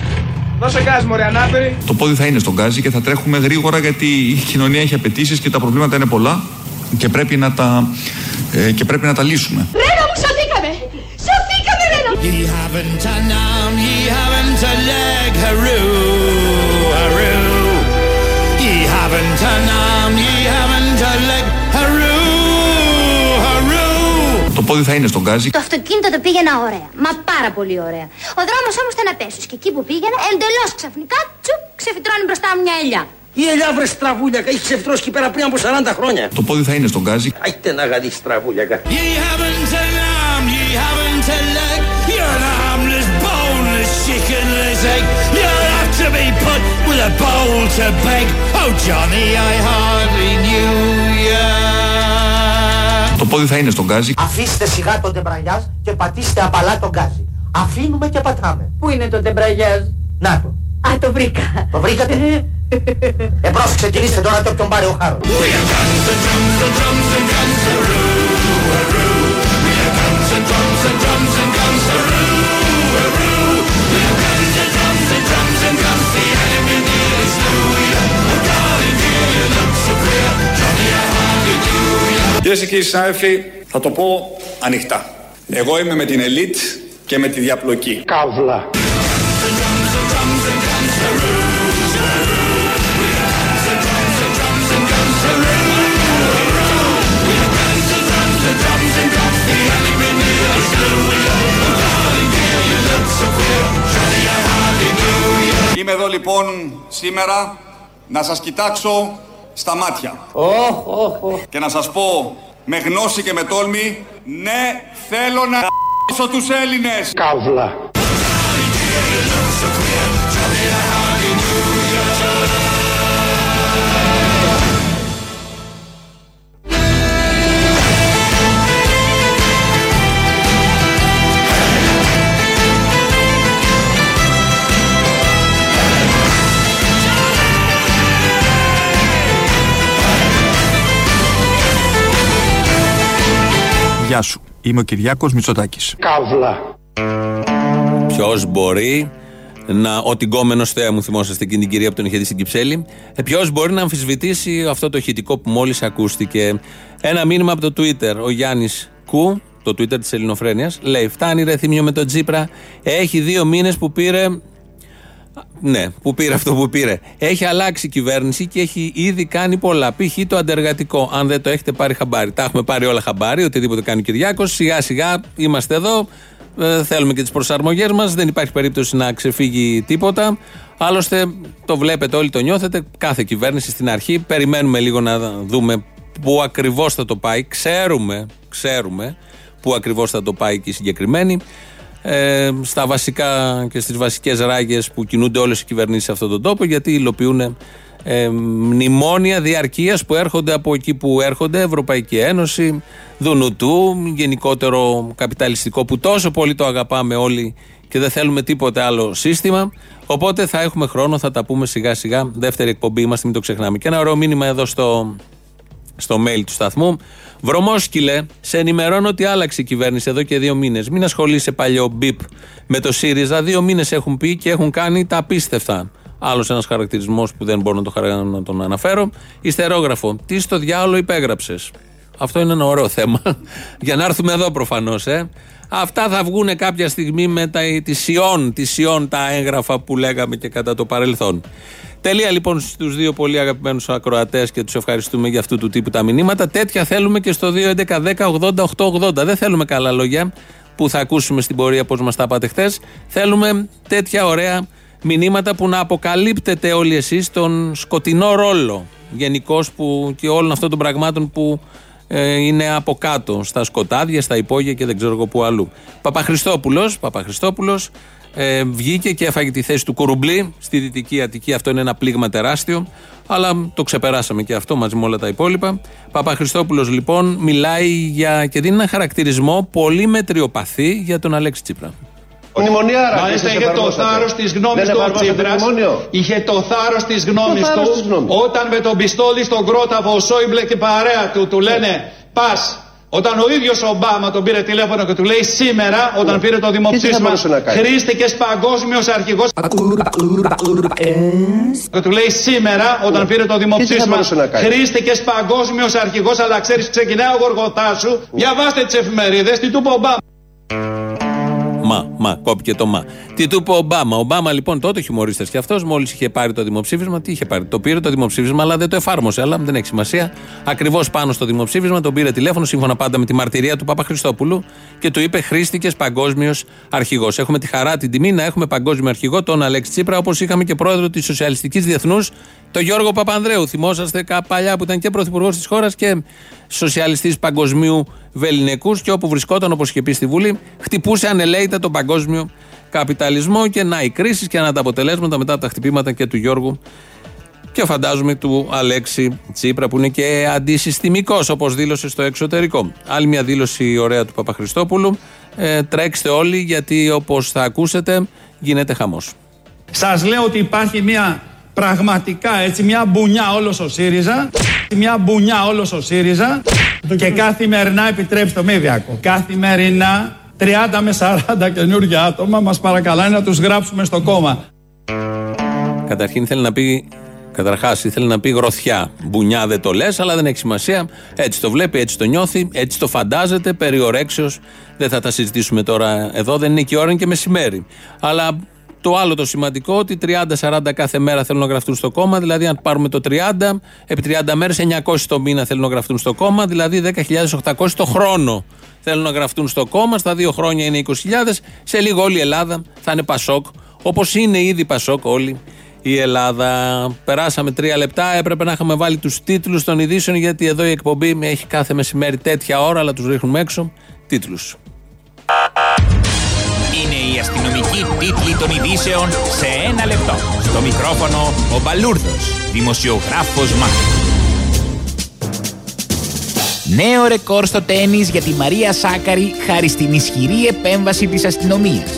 Δώσε γκάζ, μωρέ, ανάπηρη. Το πόδι θα είναι στον γκάζι και θα τρέχουμε γρήγορα γιατί η κοινωνία έχει απαιτήσεις και τα προβλήματα είναι πολλά και πρέπει να τα, ε, και πρέπει να τα λύσουμε. Ρένα μου, σωθήκαμε! Σωθήκαμε, Ρένα! Ye haven't an arm, ye haven't a leg, hurroo, hurroo. Ye haven't an arm, ye haven't a leg. Haroo, haroo. Το πόδι θα είναι στον γκάζι. Το αυτοκίνητο το πήγαινα ωραία. Μα πάρα πολύ ωραία. Ο δρόμος όμως ήταν απέσιος και εκεί που πήγαινα εντελώς ξαφνικά τσουπ ξεφυτρώνει μπροστά μου μια ελιά. Η ελιά βρε στραβούλιακα, έχει ξεφτρώσει εκεί πέρα πριν από 40 χρόνια. Το πόδι θα είναι στον γκάζι. Άιντε να γαδί στραβούλιακα. Ye haven't an arm, ye haven't a leg. You're an armless, boneless, chickenless egg. You'll have to be put with a bowl to beg. Oh, Johnny, I hardly knew ya. Το πόδι θα είναι στον γκάζι. Αφήστε σιγά το ντεμπραγιάζ και πατήστε απαλά τον γκάζι. Αφήνουμε και πατάμε. Πού είναι το ντεμπραγιάζ; Να το. Α, το βρήκα. Το βρήκατε; Εμπρός ξεκινήστε τώρα και όποιον πάρει ο χάρος. Κυρίες και κύριοι συνάδελφοι, θα το πω ανοιχτά. Εγώ είμαι με την ελίτ και με τη διαπλοκή. Καύλα. Είμαι εδώ λοιπόν σήμερα να σας κοιτάξω στα μάτια. Και να σας πω με γνώση και με τόλμη, ναι θέλω να γ***σω τους Έλληνες. Καύλα. Γεια σου. Είμαι ο Κυριάκος Μητσοτάκης. Καύλα. Ποιος μπορεί να. Ο τυγκόμενος θέα μου, θυμόσαστε εκείνη την κυρία που τον είχε δει στην Κυψέλη. Ε, Ποιος μπορεί να αμφισβητήσει αυτό το ηχητικό που μόλις ακούστηκε; Ένα μήνυμα από το Twitter. Ο Γιάννης Κου, το Twitter της Ελληνοφρένειας, λέει: Φτάνει ρε θύμιο με τον Τζίπρα. Έχει δύο μήνες που πήρε. Ναι, που πήρε αυτό που πήρε. Έχει αλλάξει η κυβέρνηση και έχει ήδη κάνει πολλά. Π.χ. το αντεργατικό. Αν δεν το έχετε πάρει χαμπάρι. Τα έχουμε πάρει όλα χαμπάρι, οτιδήποτε κάνει ο Κυριάκος. Σιγά σιγά είμαστε εδώ. Ε, θέλουμε και τις προσαρμογές μας. Δεν υπάρχει περίπτωση να ξεφύγει τίποτα. Άλλωστε, το βλέπετε όλοι, το νιώθετε. Κάθε κυβέρνηση στην αρχή. Περιμένουμε λίγο να δούμε πού ακριβώς θα το πάει. Ξέρουμε, ξέρουμε πού ακριβώς θα το πάει και η συγκεκριμένη. Ε, στα βασικά και στις βασικές ράγες που κινούνται όλες οι κυβερνήσεις σε αυτόν τον τόπο γιατί υλοποιούν ε, μνημόνια διαρκείας που έρχονται από εκεί που έρχονται Ευρωπαϊκή Ένωση, Δουνουτού γενικότερο καπιταλιστικό που τόσο πολύ το αγαπάμε όλοι και δεν θέλουμε τίποτε άλλο σύστημα. Οπότε θα έχουμε χρόνο, θα τα πούμε σιγά σιγά. Δεύτερη εκπομπή είμαστε, μην το ξεχνάμε. Και ένα ωραίο μήνυμα εδώ στο, στο mail του σταθμού. Βρωμόσκυλε, σε ενημερώνω ότι άλλαξε η κυβέρνηση εδώ και δύο μήνες. Μην ασχολείσαι παλιό μπιπ με το ΣΥΡΙΖΑ. Δύο μήνες έχουν πει και έχουν κάνει τα απίστευτα. Άλλος ένας χαρακτηρισμός που δεν μπορώ να, το χαρα... να τον αναφέρω. Ιστερόγραφο. Τι στο διάλογο υπέγραψες. Αυτό είναι ένα ωραίο θέμα. Για να έρθουμε εδώ προφανώς, ε. Αυτά θα βγουν κάποια στιγμή με τα, τη Σιών, τη Σιών τα έγγραφα που λέγαμε και κατά το παρελθόν. Τελεία λοιπόν στους δύο πολύ αγαπημένους ακροατές και τους ευχαριστούμε για αυτού του τύπου τα μηνύματα. Τέτοια θέλουμε και στο 2.11.10.80.880. Δεν θέλουμε καλά λόγια που θα ακούσουμε στην πορεία πώς μας τα είπατε χθες. Θέλουμε τέτοια ωραία μηνύματα που να αποκαλύπτετε όλοι εσείς τον σκοτεινό ρόλο γενικώς και όλων αυτών των πραγμάτων που ε, είναι από κάτω, στα σκοτάδια, στα υπόγεια και δεν ξέρω εγώ πού αλλού. Παπαχριστόπουλος, Παπαχριστόπουλος, ε, βγήκε και έφαγε τη θέση του Κουρουμπλή στη Δυτική Αττική. Αυτό είναι ένα πλήγμα τεράστιο, αλλά το ξεπεράσαμε και αυτό μαζί με όλα τα υπόλοιπα. Παπαχριστόπουλος λοιπόν μιλάει για, και δίνει ένα χαρακτηρισμό πολύ μετριοπαθή για τον Αλέξη Τσίπρα. Μνημονιάρα. Μάλιστα εσείς είχε το εφαρμόσατε. θάρρος της γνώμης Δεν του ο εφαρμόσατε Τσίπρας. μνημόνιο. Είχε το θάρρος της γνώμη Το θάρρος της του γνώμης. όταν με τον πιστόλι στον κρόταφο ο Σόιμπλε και η παρέα του του λένε πας. Όταν ο ίδιος ο Ομπάμα τον πήρε τηλέφωνο και του λέει σήμερα, όταν πήρε το Τι θα δημοψήφισμα, μπορούσε να κάνει; χρήστηκε παγκόσμιος αρχηγός. Και του λέει σήμερα, όταν πήρε το δημοψήφισμα, μπορούσε να κάνει; χρήστηκε παγκόσμιος αρχηγός, αλλά ξέρεις, ξεκινάει ο γοργοτάς σου. Διαβάστε τις εφημερίδες, τι του είπε ο Ομπάμα. Μα, μα, κόπηκε το μα. Τι του είπε ο Ομπάμα. Ο Ομπάμα λοιπόν τότε χιουμορίστας και αυτός, μόλις είχε πάρει το δημοψήφισμα, τι είχε πάρει. Το πήρε το δημοψήφισμα, αλλά δεν το εφάρμοσε. Αλλά δεν έχει σημασία. Ακριβώς πάνω στο δημοψήφισμα τον πήρε τηλέφωνο, σύμφωνα πάντα με τη μαρτυρία του Παπαχριστόπουλου και του είπε Χρήστηκες παγκόσμιος αρχηγός. Έχουμε τη χαρά, την τιμή να έχουμε παγκόσμιο αρχηγό τον Αλέξη Τσίπρα, όπως είχαμε και πρόεδρο της Σοσιαλιστικής Διεθνούς, τον Γιώργο Παπανδρέου. Θυμόσαστε παλιά που ήταν και πρωθυπουργός της χώρας και σοσιαλιστής παγκοσμίου βεληνικούς και όπου βρισκόταν, όπως είχε πει στη Βουλή, χτυπούσε ανελαίητα τον παγκόσμιο καπιταλισμό και να οι κρίσεις και να τα αποτελέσματα μετά τα χτυπήματα και του Γιώργου και φαντάζομαι του Αλέξη Τσίπρα που είναι και αντισυστημικός όπως δήλωσε στο εξωτερικό. Άλλη μια δήλωση ωραία του Παπαχριστόπουλου. Ε, τρέξτε όλοι γιατί όπως θα ακούσετε γίνεται χαμός. Σας λέω ότι υπάρχει μια πραγματικά έτσι μια μπουνιά όλος ο ΣΥΡΙΖΑ μια μπουνιά όλος ο ΣΥΡΙΖΑ και καθημερινά επιτρέψτε με Διακό καθημερινά 30 με 40 καινούργια άτομα μας παρακαλάνε να τους γράψουμε στο κόμμα Καταρχήν θέλει να πει Καταρχάς, ήθελε να πει γροθιά. Μπουνιά δεν το λες, αλλά δεν έχει σημασία. Έτσι το βλέπει, έτσι το νιώθει, έτσι το φαντάζεται. Περί ωρέξεω δεν θα τα συζητήσουμε τώρα εδώ, δεν είναι και ώρα, είναι και μεσημέρι. Αλλά το άλλο το σημαντικό ότι 30-40 κάθε μέρα θέλουν να γραφτούν στο κόμμα, δηλαδή αν πάρουμε το 30, επί 30 μέρες 900 το μήνα θέλουν να γραφτούν στο κόμμα, δηλαδή 10.800 το χρόνο θέλουν να γραφτούν στο κόμμα. Στα δύο χρόνια είναι 20.000. Σε λίγο όλη η Ελλάδα θα είναι Πασόκ, όπως είναι ήδη Πασόκ όλη η Ελλάδα. Περάσαμε τρία λεπτά. Έπρεπε να είχαμε βάλει τους τίτλους των ειδήσεων, γιατί εδώ η εκπομπή έχει κάθε μεσημέρι τέτοια ώρα, αλλά τους ρίχνουμε έξω. Τίτλους. Αστυνομική τίτλη των ειδήσεων σε ένα λεπτό. Στο μικρόφωνο ο Μπαλούρδος, δημοσιογράφος Μάρκο. Νέο ρεκόρ στο τέννις για τη Μαρία Σάκαρη χάρη στην ισχυρή επέμβαση της αστυνομίας.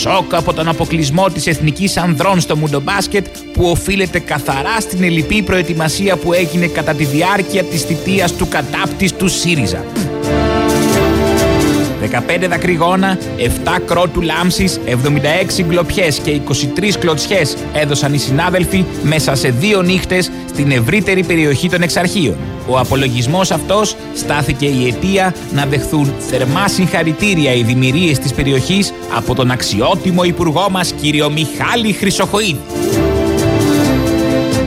Σοκ από τον αποκλεισμό της εθνικής ανδρών στο μουντομπάσκετ που οφείλεται καθαρά στην ελληπή προετοιμασία που έγινε κατά τη διάρκεια της θητείας του κατάπτης του ΣΥΡΙΖΑ. 15 δακρυγόνα, 7 κρότου λάμψης, 76 γκλοπιές και 23 κλωτσιές έδωσαν οι συνάδελφοι μέσα σε δύο νύχτες στην ευρύτερη περιοχή των εξαρχείων. Ο απολογισμός αυτός στάθηκε η αιτία να δεχθούν θερμά συγχαρητήρια οι δημιουργίες της περιοχής από τον αξιότιμο υπουργό μας κύριο Μιχάλη Χρυσοχοίδη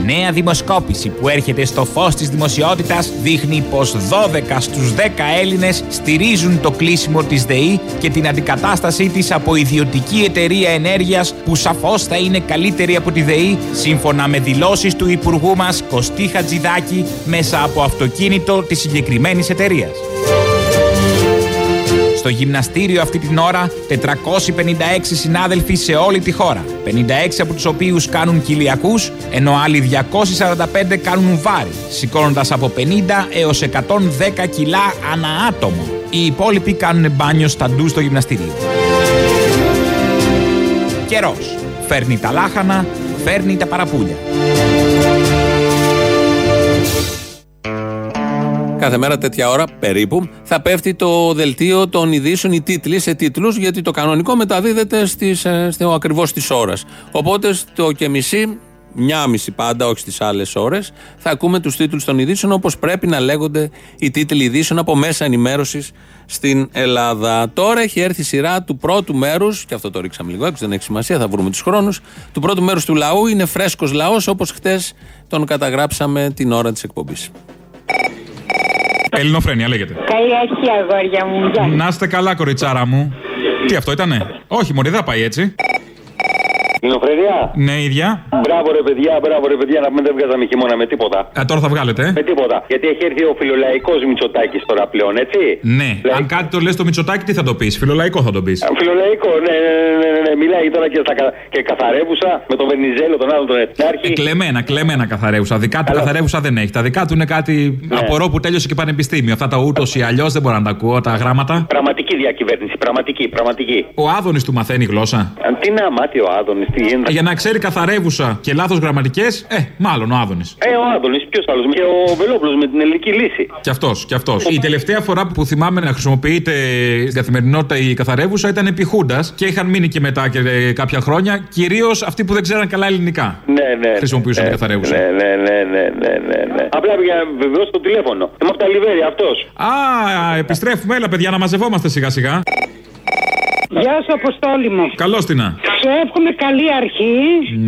νέα δημοσκόπηση που έρχεται στο φως της δημοσιότητας δείχνει πως 12 στους 10 Έλληνες στηρίζουν το κλείσιμο της ΔΕΗ και την αντικατάστασή της από ιδιωτική εταιρεία ενέργειας που σαφώς θα είναι καλύτερη από τη ΔΕΗ σύμφωνα με δηλώσεις του Υπουργού μας Κωστή Χατζηδάκη μέσα από αυτοκίνητο της συγκεκριμένης εταιρείας. Στο γυμναστήριο αυτή την ώρα 456 συνάδελφοι σε όλη τη χώρα. 56 από τους οποίους κάνουν κοιλιακούς, ενώ άλλοι 245 κάνουν βάρη, σηκώνοντας από 50 έως 110 κιλά ανά άτομο. Οι υπόλοιποι κάνουν μπάνιο στα ντου στο γυμναστήριο. Καιρός. Φέρνει τα λάχανα, φέρνει τα παραπούλια. Κάθε μέρα τέτοια ώρα περίπου θα πέφτει το δελτίο των ειδήσεων, οι τίτλοι σε τίτλους, γιατί το κανονικό μεταδίδεται στις, ε, στο ακριβώς τη ώρα. Οπότε στο και μισή, μια μισή πάντα, όχι στις άλλες ώρες, θα ακούμε τους τίτλους των ειδήσεων όπως πρέπει να λέγονται οι τίτλοι ειδήσεων από μέσα ενημέρωσης στην Ελλάδα. Τώρα έχει έρθει η σειρά του πρώτου μέρους, και αυτό το ρίξαμε λίγο έξω, δεν έχει σημασία, θα βρούμε τους χρόνους. Του πρώτου μέρους του λαού είναι φρέσκος λαός, όπως χτες τον καταγράψαμε την ώρα της εκπομπής. Ελληνοφρένια λέγεται. Καλή αρχή, αγόρια μου. Γεια. Να είστε καλά, κοριτσάρα μου. Τι αυτό ήτανε; Όχι, Μωρή, δεν πάει έτσι. Ελληνοφρενία. Ναι, ίδια. Μπράβο ρε παιδιά, μπράβο ρε παιδιά, να πούμε δεν βγάζαμε χειμώνα με τίποτα. Α, τώρα θα βγάλετε. Με τίποτα. Γιατί έχει έρθει ο φιλολαϊκός Μητσοτάκης τώρα πλέον, έτσι; Ναι. Αν κάτι το λες το Μητσοτάκη, τι θα το πεις; Φιλολαϊκό θα το πεις. Φιλολαϊκό, ναι, ναι, ναι, ναι, ναι. Μιλάει τώρα και, στα, και καθαρεύουσα με τον Βενιζέλο, τον άλλον τον Εθνάρχη. Ε, κλεμμένα, κλεμμένα καθαρεύουσα. Δικά του καθαρεύουσα δεν έχει. Τα δικά του είναι κάτι ναι. απορώ που τέλειωσε και πανεπιστήμιο. Αυτά τα ούτως ή αλλιώς δεν μπορώ να τα ακούω, τα γράμματα. Πραγματική διακυβέρνηση, πραγματική, πραγματική. Ο Άδωνης του μαθαίνει γλώσσα. Τι να μάθει ο Άδωνης, τι γίνεται. Για να ξέρει καθαρεύουσα και λάθος γραμματικές, ε, μάλλον ο Άδωνης. Ε, ο Άδωνης, ποιος άλλος. Και ο Βελόπουλος με την ελληνική λύση. Κι αυτός, κι αυτός. Η τελευταία φορά που θυμάμαι να χρησιμοποιείται στην καθημερινότητα η καθαρεύουσα ήταν επί Χούντας και είχαν μείνει και μετά και ε, κάποια χρόνια. Κυρίως αυτοί που δεν ξέραν καλά ελληνικά. Ναι, ναι. Χρησιμοποιούσαν ναι, την καθαρέουσα. Ναι, ναι, ναι, ναι, ναι, ναι, ναι. Απλά για να βεβαιώσω το τηλέφωνο. Είμαι από τα Λιβέρι, αυτός. Α, επιστρέφουμε. Έλα, παιδιά, να μαζευόμαστε σιγά-σιγά. Γεια σου, Αποστόλη μου. Καλώς την να. Σου εύχομαι καλή αρχή.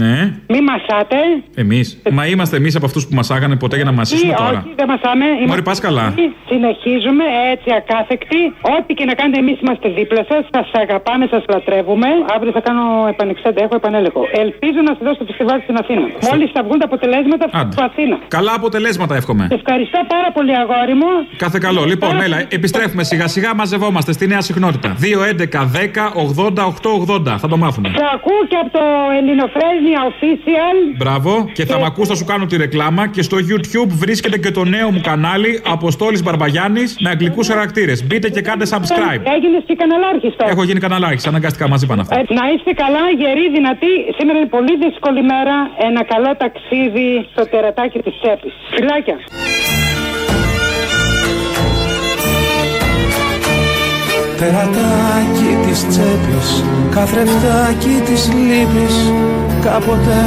Ναι. Μη μασάτε. Εμείς. Μα είμαστε εμείς από αυτούς που μασάγανε ποτέ για να μασίσουμε Ή, τώρα. όχι, δεν μασάμε. Μωρή, πας καλά. Συνεχίζουμε έτσι ακάθεκτοι. Ό,τι και να κάνετε, εμείς είμαστε δίπλα σας. Σας αγαπάμε, σας λατρεύουμε. Αύριο θα κάνω επανεξέντα, έχω επανέλεγχο. Ελπίζω να σας δώσω το φεστιβάλ στην Αθήνα. Μόλις θα βγουν τα αποτελέσματα, θα Άντε. στο Αθήνα. Καλά αποτελέσματα εύχομαι. Ευχαριστώ πάρα πολύ, αγόρι μου. Κάθε καλό. Λοιπόν, έλα, επιστρέφουμε σιγά σιγά, μαζευόμαστε στη νέα συχνότητα. 2, 11, 10, 80, 8, 80. Θα το μάθουμε. Σε ακούω και από το Ελληνοφρένια Official. Μπράβο. Και θα μ' ακούς, θα σου κάνω τη ρεκλάμα. Και στο YouTube βρίσκεται και το νέο μου κανάλι Αποστόλης Μπαρμπαγιάννης με αγγλικούς χαρακτήρες. Μπείτε και κάντε subscribe. Έγινες και καναλάρχη τώρα. Έχω γίνει καναλάρχη, αναγκαστικά μαζί πάνε αυτά. Ε, να είστε καλά, γεροί, δυνατοί. Σήμερα είναι πολύ δύσκολη μέρα. Ένα καλό ταξίδι στο τερατάκι της τσέπης. Φιλάκια. Τερατάκι της τσέπης, καθρεφτάκι της λύπης. Κάποτε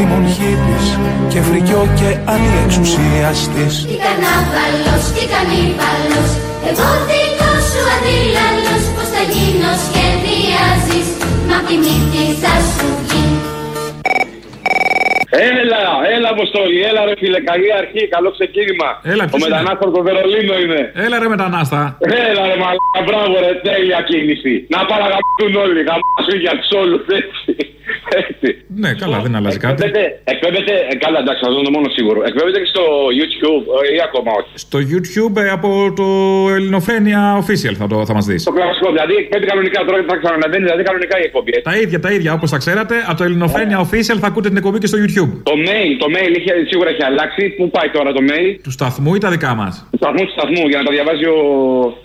ήμουν χίπης και φρικιό και αντιεξουσιαστής Τι κανάβαλος, τι κανίβαλος Εγώ δικός σου αντίλαλος Πως θα γίνω σχεδιάζεις Μα απ' τη μύτη θα σου βγει Έλα, έλα Αποστόλη, έλα ρε φίλε, καλή αρχή, καλό ξεκίνημα. Έλα, Ο ποιος είναι; μετανάστας από το Βερολίνο είμαι. Έλα ρε μετανάστα. Έλα ρε μαλάκα, μπράβο ρε, τέλεια κίνηση. Να παραγαπούν όλοι, γαμάσου για τους όλους, έτσι. Έτσι. Ναι, καλά, δεν αλλάζει κάτι. Εκπέμπεται, εκπέμπεται, ε, καλά εντάξει, αυτό είναι το μόνο σίγουρο. Εκπέμπεται και στο YouTube ε, ή ακόμα όχι. Στο YouTube ε, από το Ελληνοφρένια Official θα, το, θα μας δεις. Το κλασικό, δηλαδή εκπέμπει κανονικά τώρα θα ξανανεβαίνει, δηλαδή κανονικά η εκπομπή. έτσι. Τα ίδια, τα ίδια, όπως τα ξέρατε, από το Ελληνοφρένια Official θα ακούτε την εκπομπή και στο YouTube. Το mail, το mail είχε, σίγουρα έχει αλλάξει. Πού πάει τώρα το mail? Του σταθμού ή τα δικά μας; Του σταθμού, του σταθμού, για να τα διαβάζει ο.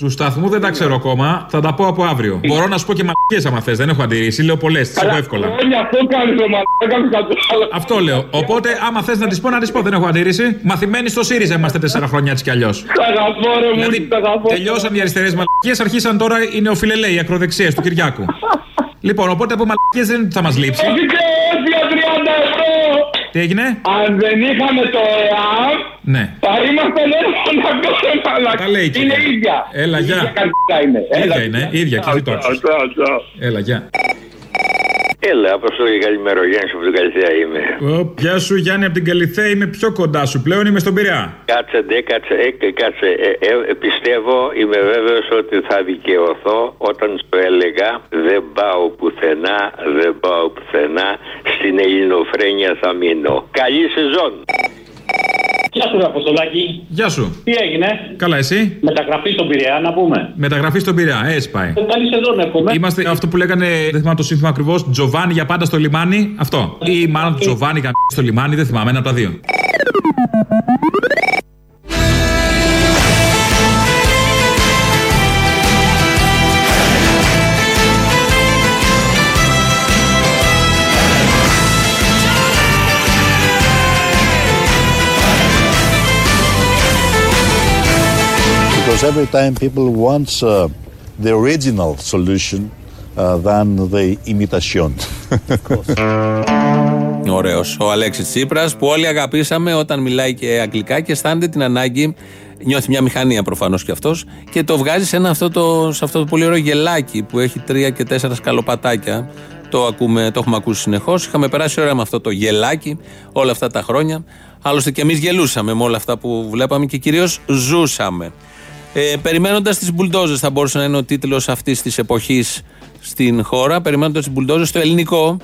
Του σταθμού δεν τα ξέρω ακόμα, θα τα πω από αύριο. Μπορώ να σου πω και μαλακίες άμα θες, δεν έχω αντιρρήσει. Λέω πολλές, τις έχω εύκολα. Χρόνια αυτό κάνει το μαλάκα, κάνει κάτι άλλο. Αυτό λέω. Οπότε, άμα θες να τι πω, να τι πω, δεν έχω αντίρρηση. Μαθημένοι στο ΣΥΡΙΖΑ είμαστε τέσσερα χρόνια έτσι κι αλλιώς. Τα αγαπώ, ρε μου, Δηλαδή, τα αγαπώ. τελειώσαν οι αριστερές μαλακίες, αρχίσαν τώρα οι νεοφιλελέοι, οι ακροδεξιέ του Κυριάκου. λοιπόν, οπότε από μαλακίες δεν θα μας λείψει. Έχει και για 30 ευρώ. Τι έγινε; Αν δεν είχαμε το ΕΑΜ, Ναι. θα ήμασταν ένα να κάνουμε μαλάκα. Τα λέει η Είναι κυρία. ίδια. Έλα, γεια. Ίδια καρτικά είναι. ίδια Έλα. είναι, ίδια, Τσάου, κλειδί τόξος. τσάου, τσάου. Έλα, γεια. Έλα, Αποστόλη, καλημέρα. Ο Γιάννης από την Καλυθέα είμαι. Ω, Γεια σου Γιάννη από την Καλυθέα, είμαι πιο κοντά σου πλέον, είμαι στον Πειραιά. Κάτσε, ντε, κάτσε, ε, κάτσε. Ε, ε, πιστεύω, είμαι βέβαιος ότι θα δικαιωθώ όταν σου έλεγα δεν πάω πουθενά, δεν πάω πουθενά, στην ελληνοφρένεια θα μείνω. Καλή σεζόν. Γεια σου, ρε Αποστολάκη. Γεια σου. Τι έγινε, Καλά, εσύ; μεταγραφή στον Πειραιά, να πούμε. Μεταγραφή στον Πειραιά, έτσι πάει. Ε, Καλή σεζόν, εύχομαι. Είμαστε αυτό που λέγανε, δεν θυμάμαι το σύνθημα ακριβώς, Τζοβάνι για πάντα στο λιμάνι. Αυτό. Ή μάλλον Τζοβάνι για στο λιμάνι, δεν θυμάμαι, ένα από τα δύο. Because every time people want uh, the original solution uh, than the imitation. Ωραίος. Ο Αλέξης Τσίπρας που όλοι αγαπήσαμε όταν μιλάει και αγγλικά και αισθάνεται την ανάγκη. Νιώθει μια μηχανία προφανώς κι αυτός και το βγάζει σε, ένα αυτό το, σε αυτό το πολύ ωραίο γελάκι που έχει τρία και τέσσερα σκαλοπατάκια. Το, ακούμε, το έχουμε ακούσει συνεχώς. Είχαμε περάσει ωραία με αυτό το γελάκι όλα αυτά τα χρόνια. Άλλωστε και εμείς γελούσαμε με όλα αυτά που βλέπαμε και κυρίως ζούσαμε. Ε, Περιμένοντας τις μπουλντόζες, θα μπορούσε να είναι ο τίτλος αυτής της εποχής στην χώρα. Περιμένοντας τις μπουλντόζες, στο ελληνικό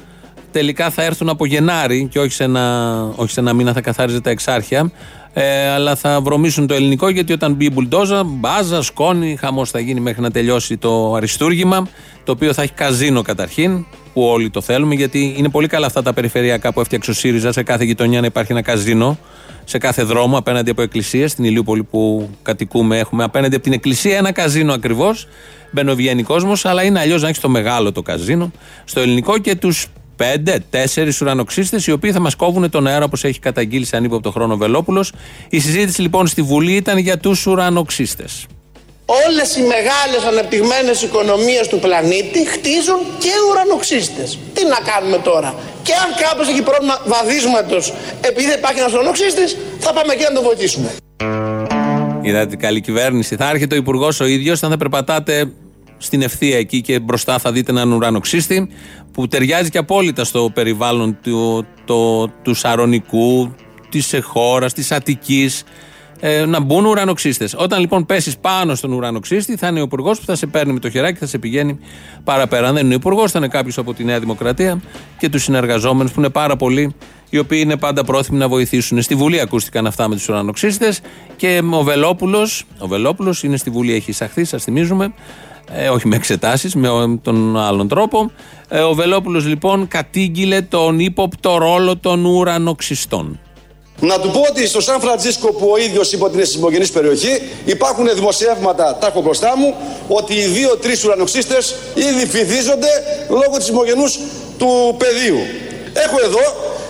τελικά θα έρθουν από Γενάρη και όχι σε ένα, όχι σε ένα μήνα θα καθάριζε τα εξάρχεια. Ε, αλλά θα βρωμίσουν το ελληνικό γιατί όταν μπει η μπουλντόζα, μπάζα, σκόνη, χαμός θα γίνει μέχρι να τελειώσει το αριστούργημα. Το οποίο θα έχει καζίνο καταρχήν, που όλοι το θέλουμε, γιατί είναι πολύ καλά αυτά τα περιφερειακά που έφτιαξε ο ΣΥΡΙΖΑ σε κάθε γειτονιά να υπάρχει ένα καζίνο. Σε κάθε δρόμο, απέναντι από εκκλησίε, στην Ηλιούπολη που κατοικούμε, έχουμε απέναντι από την εκκλησία ένα καζίνο ακριβώς. Μπαινοβγαίνει κόσμος, αλλά είναι αλλιώς να έχεις το μεγάλο το καζίνο. Στο ελληνικό και τους πέντε, τέσσερις ουρανοξύστες, οι οποίοι θα μας κόβουν τον αέρα όπως έχει καταγγείλει σε ανύποπτο χρόνο Βελόπουλος. Η συζήτηση λοιπόν στη Βουλή ήταν για τους ουρανοξύστες. Όλες οι μεγάλες αναπτυγμένες οικονομίες του πλανήτη χτίζουν και ουρανοξύστες. Τι να κάνουμε τώρα; Και αν κάποιος έχει πρόβλημα βαδίσματος επειδή δεν υπάρχει ένας ουρανοξύστης, θα πάμε εκεί να τον βοηθήσουμε. Είδατε την καλή κυβέρνηση. Θα έρχεται ο υπουργός ο ίδιος, αν θα περπατάτε στην ευθεία εκεί και μπροστά θα δείτε έναν ουρανοξύστη που ταιριάζει και απόλυτα στο περιβάλλον του, το, τους Σαρονικού, της χώρα, της Αττικής. Ε, να μπουν ουρανοξύστες. Όταν λοιπόν πέσεις πάνω στον ουρανοξύστη, θα είναι ο υπουργός που θα σε παίρνει με το χεράκι και θα σε πηγαίνει παραπέρα. Αν δεν είναι ο υπουργός, θα είναι κάποιος από τη Νέα Δημοκρατία και τους συνεργαζόμενους που είναι πάρα πολλοί, οι οποίοι είναι πάντα πρόθυμοι να βοηθήσουν. Στη Βουλή ακούστηκαν αυτά με τους ουρανοξύστες και ο Βελόπουλος, ο Βελόπουλος είναι στη Βουλή, έχει εισαχθεί, σας θυμίζουμε, ε, όχι με εξετάσεις, με ο- τον άλλον τρόπο. Ε, ο Βελόπουλος λοιπόν κατήγγειλε τον ύποπτο ρόλο των ουρανοξυστών. Να του πω ότι στο Σαν Φραντζίσκο που ο ίδιος είπε ότι είναι σεισμογενή περιοχή, υπάρχουν δημοσιεύματα, τα έχω μπροστά μου, ότι οι δύο-τρει ουρανοξύστες ήδη φυθίζονται λόγω της σεισμογενού του πεδίου. Έχω εδώ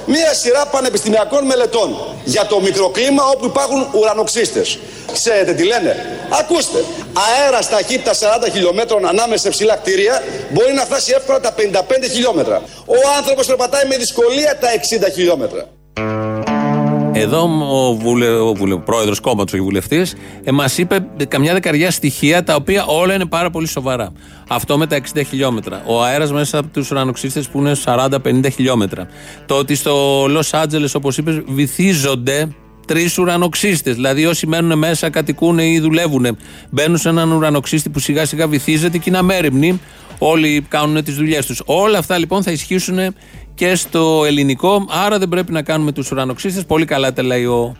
μία σειρά πανεπιστημιακών μελετών για το μικροκλίμα όπου υπάρχουν ουρανοξύστες. Ξέρετε τι λένε; Ακούστε. Αέρας ταχύτητα 40 χιλιόμετρων ανάμεσα σε ψηλά κτίρια μπορεί να φτάσει εύκολα τα 55 χιλιόμετρα. Ο άνθρωπος περπατάει με δυσκολία τα 60 χιλιόμετρα. Εδώ ο, βουλε, ο, βουλε, ο πρόεδρος κόμματος, όχι βουλευτής, ε, μας είπε καμιά δεκαριά στοιχεία τα οποία όλα είναι πάρα πολύ σοβαρά. Αυτό με τα 60 χιλιόμετρα. Ο αέρας μέσα από τους ουρανοξύστες που είναι 40-50 χιλιόμετρα. Το ότι στο Λος Άντζελες, όπως είπες, βυθίζονται τρεις ουρανοξύστες. Δηλαδή, όσοι μένουν μέσα, κατοικούν ή δουλεύουν. Μπαίνουν σε έναν ουρανοξύστη που σιγά σιγά βυθίζεται και είναι αμέριμνοι. Όλοι κάνουν τις δουλειές τους. Όλα αυτά λοιπόν θα ισχύσουν και στο ελληνικό. Άρα δεν πρέπει να κάνουμε τους ουρανοξύστες. Πολύ καλά τα λέει ο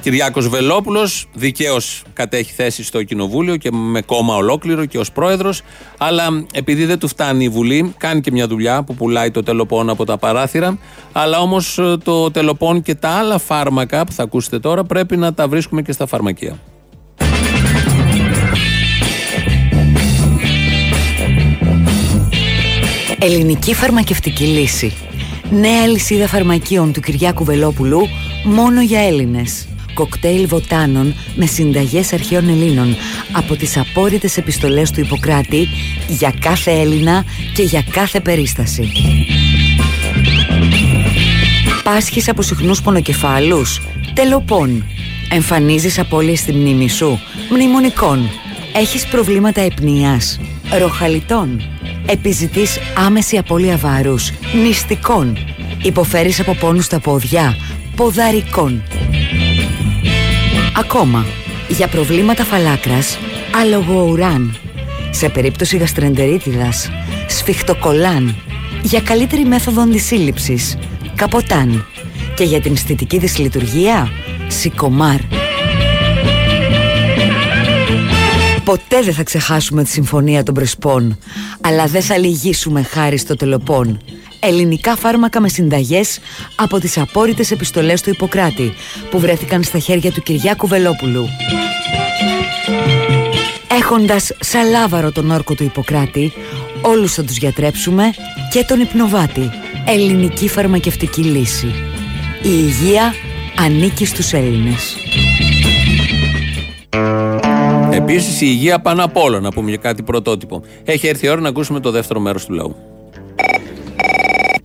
Κυριάκος Βελόπουλος Δικαίως κατέχει θέση στο κοινοβούλιο και με κόμμα ολόκληρο και ως πρόεδρος. Αλλά επειδή δεν του φτάνει η Βουλή, κάνει και μια δουλειά που πουλάει το τελοπών από τα παράθυρα. Αλλά όμως το τελοπών και τα άλλα φάρμακα που θα ακούσετε τώρα πρέπει να τα βρίσκουμε και στα φαρμακεία. Ελληνική φαρμακευτική λύση. Νέα λυσίδα φαρμακείων του Κυριάκου Βελόπουλου μόνο για Έλληνες. Κοκτέιλ βοτάνων με συνταγές αρχαίων Ελλήνων από τις απόρριτες επιστολές του Ιπποκράτη για κάθε Έλληνα και για κάθε περίσταση. Πάσχεις από συχνούς πονοκεφάλους. Τελοπών. Εμφανίζεις απώλειες στη μνήμη σου. Μνημονικών. Έχεις προβλήματα επνοιάς. Ροχαλιτών. Επιζητείς άμεση απώλεια βάρους. Νηστικών. Υποφέρεις από πόνους στα πόδια. Ποδαρικών. Ακόμα. Για προβλήματα φαλάκρας. Αλογοουράν. Σε περίπτωση γαστρεντερίτιδας. Σφιχτοκολάν. Για καλύτερη μέθοδο αντισύλληψης. Καποτάν. Και για την αισθητική δυσλειτουργία. Σικομάρ. Ποτέ δεν θα ξεχάσουμε τη συμφωνία των Πρεσπών, αλλά δεν θα λυγίσουμε χάρη στο τελοπών. Ελληνικά φάρμακα με συνταγές από τις απόρριτες επιστολές του Ιπποκράτη, που βρέθηκαν στα χέρια του Κυριάκου Βελόπουλου. Έχοντας σαλάβαρο τον όρκο του Ιπποκράτη, όλους θα τους γιατρέψουμε και τον υπνοβάτη. Ελληνική φαρμακευτική λύση. Η υγεία ανήκει στους Έλληνες. Επίσης η υγεία πάνω απ' όλα, να πούμε για κάτι πρωτότυπο. Έχει έρθει η ώρα να ακούσουμε το δεύτερο μέρος του λαού.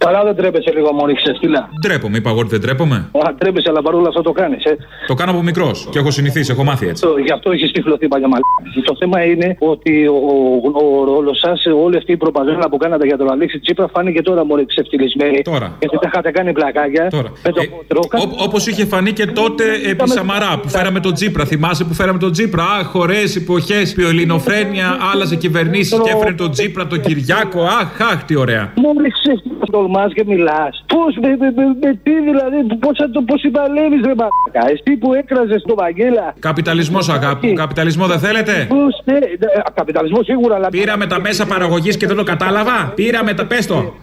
Καλά δεν τρέπεσαι λίγο μόνη ξεστήλα. Ντρέπομαι, είπα εγώ ότι δεν τρέπομαι. Α, τρέπεσαι, αλλά παρόλα αυτά το κάνεις. Ε. Το κάνω από μικρός και έχω συνηθίσει, έχω μάθει έτσι. Το- Γι' αυτό έχεις τυφλωθεί παλιά μαλλιά. Το θέμα είναι ότι ο, ο, ο ρόλος σας, όλη αυτή η προπαγάνδα που κάνατε για τον Αλέξη Τσίπρα, φάνηκε τώρα μόλι ξεφτυλισμένη. Τώρα. Γιατί τα είχατε κάνει πλακάκια. Τώρα. Με το κότρο. Όπως είχε φανεί και τότε επί Σαμαρά που φέραμε τον Τζίπρα. Θυμάσαι που φέραμε τον Τζίπρα. Αχ, ωραίε εποχές. Πιολινοφρένεια, άλλαζε κυβερνήσεις και έφερε τον Τζίπρα, τον Κυριάκο. Αχ, αχ, τι ωραία. Μόλις ξεφτυλισμένη, τολμά και μιλάς. Πώς, με, με, με, με τι δηλαδή, πώς πώς συμπαλεύει, ρε μαλάκα. Εσύ που έκραζες τον Βαγγέλα. Καπιταλισμός, αγάπη. μου. Καπιταλισμό δεν θέλετε; Πώς, ναι, ναι, καπιταλισμό σίγουρα, αλλά. Πήραμε τα μέσα παραγωγής και δεν το κατάλαβα. Πήραμε τα. Πες το.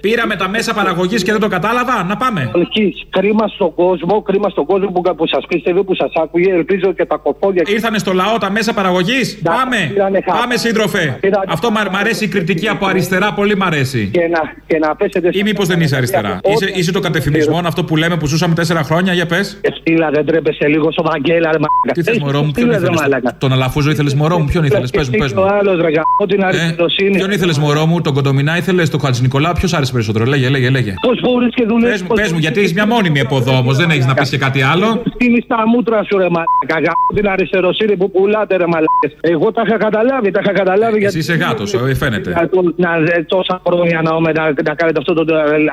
Πήραμε τα μέσα παραγωγής και δεν το κατάλαβα. Να πάμε. Αλκής, κρίμα στον κόσμο, κρίμα στον κόσμο που, που σας πίστευε, που σας άκουγε. Ελπίζω και τα κοφόδια. Ήρθανε στο λαό τα μέσα παραγωγής. Πάμε. πήρανε χα- Πάμε, σύντροφε. πήρανε- Αυτό μ' αρ- μ' αρέσει η κριτική από αριστερά, πολύ μ' αρέσει. Και να, και να πέσετε Ή μήπως δεν είσαι αριστερά. Είσαι, είσαι το κατευθυνισμό αυτό που λέμε που ζούσαμε τέσσερα χρόνια, για πες. Στείλα, δεν τρέπεσαι λίγο στο Βαγγέλα, ρε μαλάκα. Τι θες, Έχεις μωρό μου, στείλε, ποιον ρε ήθελες; μαλάκα. Τον Αλαφούζο ήθελες, μωρό μου, ποιον ήθελες; Πες μου, πες Ο μου. άλλο, ρε γαμώ την Ε, αριστοσύνη. ποιον ήθελες, μωρό μου, τον Κοντομινά ήθελες, τον Χατζη Νικολά, ποιος άρεσε περισσότερο; Λέγε, λέγε, λέγε. Πώς μπορείς και δουλεύεις. Πες μου, πες μου, γιατί έχει μια μόνιμη εποδό όμως, δεν έχεις να πεις και κάτι άλλο. Στείλεις τα μούτρα σου, ρε μαλάκα. Γαμώ την αριστεροσύνη που πουλάτε, ρε μαλάκα. Εγώ τα είχα καταλάβει, τα είχα καταλάβει. Εσύ είσαι γάτος, φαίνεται. Να, το- να, ε, τόσα χρόνια να, να, να κάνετε αυτό το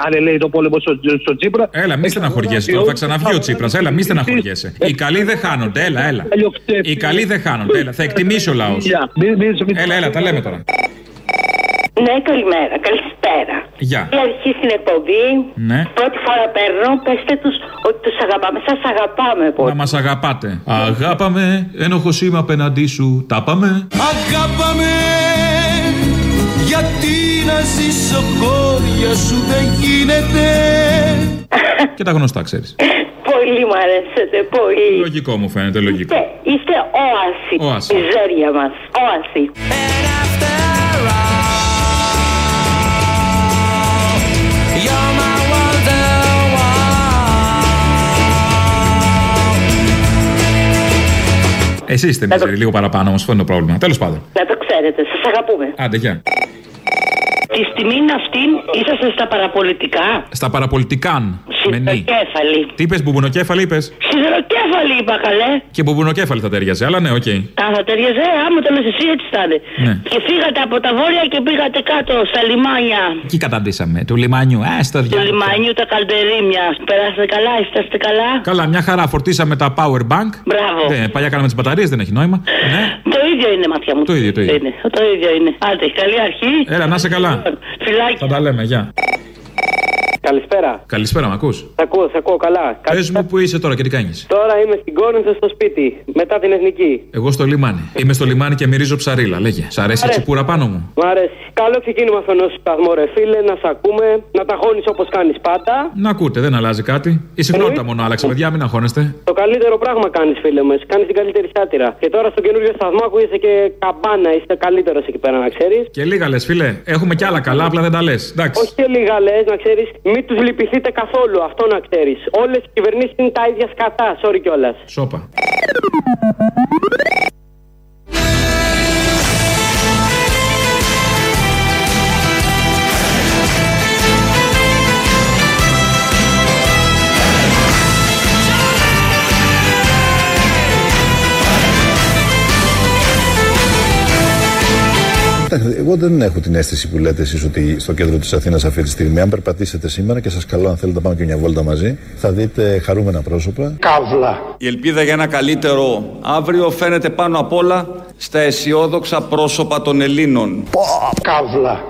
αλελέητο πόλεμο στο, στο Τσίπρα. Έλα, μη στεναχωριέσαι τώρα, θα ξαναβγεί ο Τσίπρας. Έλα, μη στεναχωριέσαι. Οι καλοί δεν χάνονται, έλα, έλα. Οι καλοί δεν χάνονται, έλα. Θα εκτιμήσει ο λαός. Έλα, έλα, τα λέμε τώρα. Ναι, καλημέρα, καλησπέρα. Γεια. Η αρχή στην εκπομπή. Ναι. Πρώτη φορά παίρνω, πέστε τους ότι τους αγαπάμε. Σας αγαπάμε πολύ. Να μας αγαπάτε. Αγάπαμε, ένοχος είμαι απέναντί σου. Τα πάμε. Αγάπαμε γιατί να ζήσω χώρια σου δεν γίνεται Και τα γνωστά, ξέρεις. Πολύ μου αρέσετε, πολύ. Λογικό μου φαίνεται, λογικό. Είστε, είστε όαση. Όαση. Η ζέρια μας. Όαση. Εσύ είστε μίζεροι, λίγο παραπάνω όμως, αυτό είναι το πρόβλημα. Τέλος πάντων. Να το ξέρετε, σας αγαπούμε. Άντε, γεια. Τη στιγμήν αυτήν είσαστε στα παραπολιτικά. Στα παραπολιτικάν. Με νι. Σιδεροκέφαλη. Τι είπες, μπουμπουνοκέφαλη, είπες; Σιδεροκέφαλη είπα καλέ. Και μπουμπουνοκέφαλη θα ταιριάζει, αλλά ναι, οκ. Α, θα ταιριαζε, άμα το λες εσύ έτσι θα είναι. Ναι. Και φύγατε από τα βόρεια και πήγατε κάτω στα λιμάνια. Εκεί καταντήσαμε, του λιμάνιου. Α, στο Του διάλογο. λιμάνιου τα καλτερίμια. Περάσατε καλά, είστε καλά; Καλά, μια χαρά. Φορτίσαμε τα power bank. Μπράβο. Δεν, παλιά κάναμε τις μπαταρίες, δεν έχει νόημα. Ναι. Το ίδιο είναι ματιά μου. Το ίδιο, το ίδιο. Είναι. Το ίδιο είναι. Άντε, καλή αρχή. Έλα, να είσαι καλά. Φιλάκι. Θα τα λέμε, γεια. Καλησπέρα. Καλησπέρα, μ' ακούς; Σε ακούω, σε ακούω καλά. Πες μου που είσαι τώρα και τι κάνεις. Τώρα είμαι στην Κόρινθο στο σπίτι, μετά την εθνική. Εγώ στο λιμάνι. Είμαι στο λιμάνι και μυρίζω ψαρίλα, λέγε. Σ' αρέσει η Αρέσει. τσιπούρα πάνω μου; Μ' αρέσει. Καλό ξεκίνημα στον νέο σου σταθμό, ρε φίλε, να σε ακούμε, να τα χώνεις όπως κάνεις πάντα. Να ακούτε, δεν αλλάζει κάτι. Η συχνότητα μόνο άλλαξε, παιδιά, μην αγχώνεστε. Το καλύτερο πράγμα κάνεις, φίλε μου. Κάνεις την καλύτερη σάτυρα. Και τώρα στο καινούριο σταθμό ακούγεσαι και καμπάνα, είστε καλύτερος εκεί πέρα, να ξέρεις. Και λίγα λες, φίλε. Έχουμε κι άλλα καλά, απλά δεν τα λες. Εντάξει. Όχι και λίγα λες, να ξέρεις, μην τους λυπηθείτε καθόλου, αυτό να ξέρεις. Όλες οι κυβερνήσεις είναι τα ίδια σκατά, sorry κιόλας. Σόπα. Κοιτάξτε, Εγώ δεν έχω την αίσθηση που λέτε εσείς ότι στο κέντρο της Αθήνας αυτή τη στιγμή, αν περπατήσετε σήμερα και σας καλώ, αν θέλετε να πάμε και μια βόλτα μαζί, θα δείτε χαρούμενα πρόσωπα. Καύλα. Η ελπίδα για ένα καλύτερο αύριο φαίνεται πάνω απ' όλα στα αισιόδοξα πρόσωπα των Ελλήνων. Καύλα.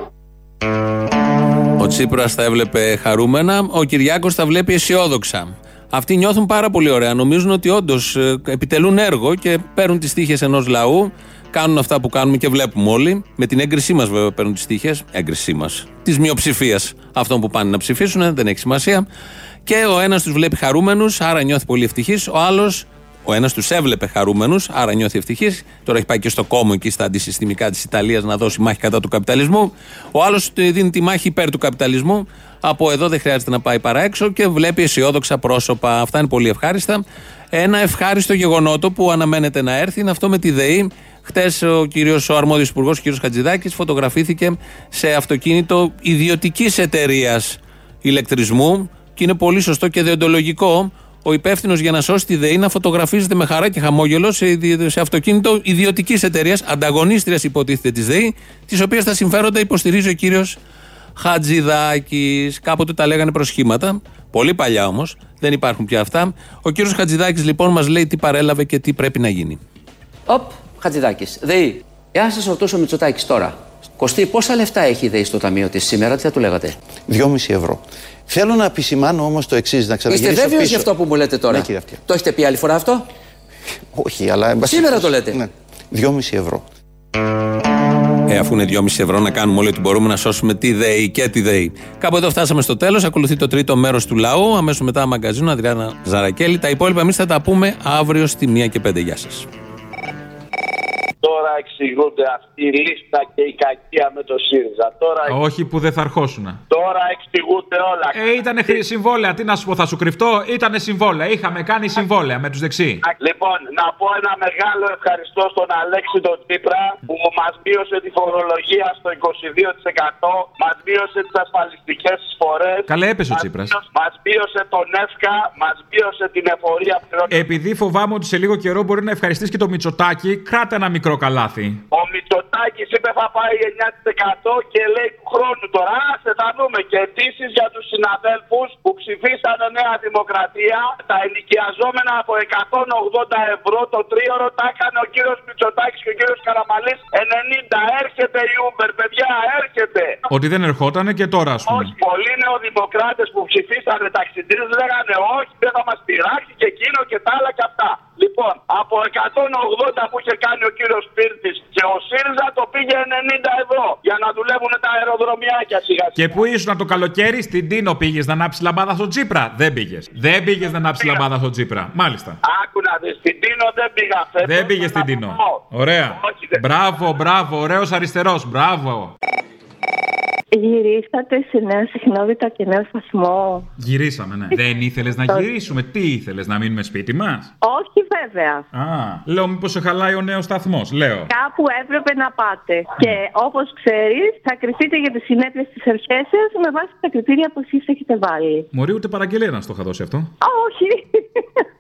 Ο Τσίπρας τα έβλεπε χαρούμενα, ο Κυριάκος τα βλέπει αισιόδοξα. Αυτοί νιώθουν πάρα πολύ ωραία. Νομίζουν ότι όντως επιτελούν έργο και παίρνουν τις τύχες ενός λαού, κάνουν αυτά που κάνουμε και βλέπουμε όλοι. Με την έγκρισή μας, βέβαια, παίρνουν τις τύχες. Έγκρισή μας. Της μειοψηφίας αυτών που πάνε να ψηφίσουν, δεν έχει σημασία. Και ο ένας τους βλέπει χαρούμενους, άρα νιώθει πολύ ευτυχής. Ο άλλος, ο ένας τους έβλεπε χαρούμενους, άρα νιώθει ευτυχής. Τώρα έχει πάει και στο κόμμα εκεί στα αντισυστημικά της Ιταλίας να δώσει μάχη κατά του καπιταλισμού. Ο άλλος δίνει τη μάχη υπέρ του καπιταλισμού. Από εδώ δεν χρειάζεται να πάει παρά έξω και βλέπει αισιόδοξα πρόσωπα. Αυτά είναι πολύ ευχάριστα. Ένα ευχάριστο γεγονότο που αναμένεται να έρθει είναι αυτό με τη ΔΕΗ. Χτες ο κύριος ο αρμόδιος υπουργός, ο κύριος Χατζηδάκης, φωτογραφήθηκε σε αυτοκίνητο ιδιωτικής εταιρείας ηλεκτρισμού και είναι πολύ σωστό και δεοντολογικό ο υπεύθυνος για να σώσει τη ΔΕΗ να φωτογραφίζεται με χαρά και χαμόγελο σε, ιδι- σε αυτοκίνητο ιδιωτικής εταιρείας, ανταγωνίστριας υποτίθεται της ΔΕΗ, τη οποία τα συμφέροντα υποστηρίζει ο κύριος Χατζηδάκης. Κάποτε τα λέγανε προσχήματα, πολύ παλιά όμως, δεν υπάρχουν πια αυτά. Ο κύριος Χατζηδάκης λοιπόν μας λέει τι παρέλαβε και τι πρέπει να γίνει. Οπ, Χατζηδάκης. ΔΕΗ. Εάν σας ρωτούσε ο Μητσοτάκης τώρα, Κωστή, πόσα λεφτά έχει η ΔΕΗ στο ταμείο της σήμερα, τι θα του λέγατε; 2,5 ευρώ. Θέλω να επισημάνω όμως το εξής, να Είστε ξαναγυρίσω βέβαιος πίσω. για αυτό που μου λέτε τώρα; Ναι, κύριε Αυτιά. Το έχετε πει άλλη φορά αυτό; Όχι, αλλά. εν πάση Σήμερα περιπτώσει, το λέτε. Ναι. 2,5 ευρώ. Ε, αφού είναι 2,5 ευρώ να κάνουμε όλοι ό,τι μπορούμε να σώσουμε τη ΔΕΗ και τη ΔΕΗ. Κάπου εδώ φτάσαμε στο τέλος. Ακολουθεί το τρίτο μέρος του λαού. Αμέσως μετά μαγκαζίνο Αδριάνα Ζαρακέλη. Τα υπόλοιπα εμείς θα τα πούμε αύριο στη 1 και 5. Γεια σας. Τώρα εξηγούνται αυτή η λίστα και η κακία με το ΣΥΡΙΖΑ. Τώρα, Όχι που δεν θα αρχώσουν. τώρα εξηγούνται όλα. Ε, ήτανε χρη- συμβόλαια. Τι να σου πω, θα σου κρυφτώ. Ήτανε συμβόλαια. Είχαμε κάνει συμβόλαια με τους δεξί. Λοιπόν, να πω ένα μεγάλο ευχαριστώ στον Αλέξη τον Τσίπρα που μας μείωσε τη φορολογία στο 22%, μας μείωσε τις ασφαλιστικές εισφορές. Καλέ έπεσε ο Τσίπρας. Μας μείωσε τον ΕΦΚΑ, μας μείωσε την εφορία πληρών. Επειδή φοβάμαι ότι σε λίγο καιρό μπορεί να ευχαριστήσει και το Μητσοτάκι, κράτα ένα μικρό καλάθι. Ο Μητσοτάκης είπε θα πάει 9% και λέει του χρόνου τώρα. Άσε, θα δούμε. Και αιτήσει για τους συναδέλφους που ψηφίσανε Νέα Δημοκρατία, τα ενοικιαζόμενα από 180 ευρώ το τρίωρο τα έκανε ο κύριος Μητσοτάκης και ο κύριος Καραμαλής 90. Έρχεται η Uber, παιδιά, έρχεται. Ότι δεν ερχότανε και τώρα, ας πούμε. Όχι, πολλοί νεοδημοκράτες που ψηφίσανε ταξιδίε λέγανε όχι, δεν θα μας πειράξει και εκείνο και τα άλλα και αυτά. Λοιπόν, από 180 που είχε κάνει ο κύριος Πύρτης και ο ΣΥΡΙΖΑ το πήγε 90 ευρώ για να δουλεύουν τα αεροδρομιάκια σιγά σιγά. Και πού ήσουν το καλοκαίρι, στην Τίνο πήγες να ανάψεις λαμπάδα στο Τσίπρα. Δεν πήγες. Δεν πήγες να ανάψεις λαμπάδα στο Τσίπρα. Μάλιστα. Άκου να δεις, στην Τίνο δεν πήγα φέτος. Δεν πήγες στην Τίνο. Ωραία. Μπράβο, μπράβο, ωραίος αριστερός. Μπράβο. Γυρίσατε σε νέα συχνότητα και νέο σταθμό. Γυρίσαμε, ναι. Δεν ήθελες να Το- γυρίσουμε. Τι ήθελες, να μείνουμε σπίτι μας; Όχι βέβαια. Α, λέω μήπως σε χαλάει ο νέος σταθμός. Λέω. Κάπου έπρεπε να πάτε. Και όπως ξέρεις, θα κρυφτείτε για τις συνέπειες της αρχέ σας με βάση τα κριτήρια που εσείς έχετε βάλει. Μωρή ούτε παραγγελία να στο είχα δώσει αυτό. Α, όχι.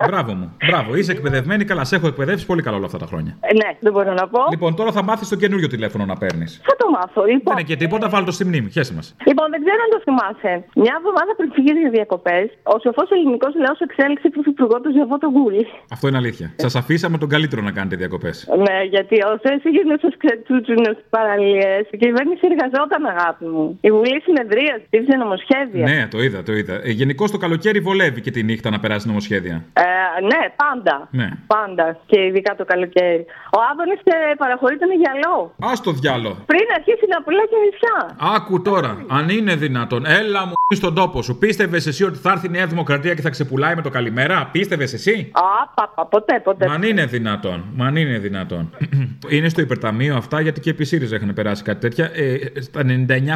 Μπράβο μου. Μπράβο, είσαι εκπαιδευμένη, καλά. Σε έχω εκπαιδεύσει πολύ καλά όλα αυτά τα χρόνια. Ε, ναι, δεν μπορώ να πω. Λοιπόν, τώρα θα μάθεις το καινούριο τηλέφωνο να παίρνεις. Θα το μάθω. Λοιπόν, Δεν είναι και τίποτα, βάλω το στη μνήμη. Χαίρεσαι μας. λοιπόν, δεν ξέρω αν το θυμάσαι. Μια εβδομάδα πριν φύγεις για διακοπές, ο σοφός ελληνικός λαός εξέλιξε πρωθυπουργό του Ζεβό τον Γκούλη. Αυτό είναι αλήθεια. Σας αφήσαμε τον καλύτερο να κάνετε διακοπές. Ναι, γιατί όσο έσυγε σα κρετσούτσουνε στι παραλίες, η κυβέρνηση εργαζόταν, αγάπη μου. Η Βουλή συνεδρίας, ψήφισε νομοσχέδια. Ναι, το είδα, το είδα. Ε, Γενικώς το καλοκαίρι βολεύει και τη νύχτα να περάσει νομοσχέδια. Ε, ναι, πάντα. Ναι. Πάντα. Και ειδικά το καλοκαίρι. Ο Άδωνης παραχωρεί τον γυαλό. Α το διάλο. Πριν αρχίσει να πουλάει και νησιά. Άκου τώρα, αν είναι δυνατόν. Έλα μου στον τόπο σου. Πίστευες εσύ ότι θα έρθει η Νέα Δημοκρατία και θα ξεπουλάει με το καλημέρα; Πίστευες εσύ; Α, πα, πα, ποτέ, ποτέ. Μα αν είναι δυνατόν. Μα αν είναι δυνατόν. είναι στο υπερταμείο αυτά γιατί και επί ΣΥΡΙΖΑ έχουν περάσει κάτι τέτοια. Ε, στα 99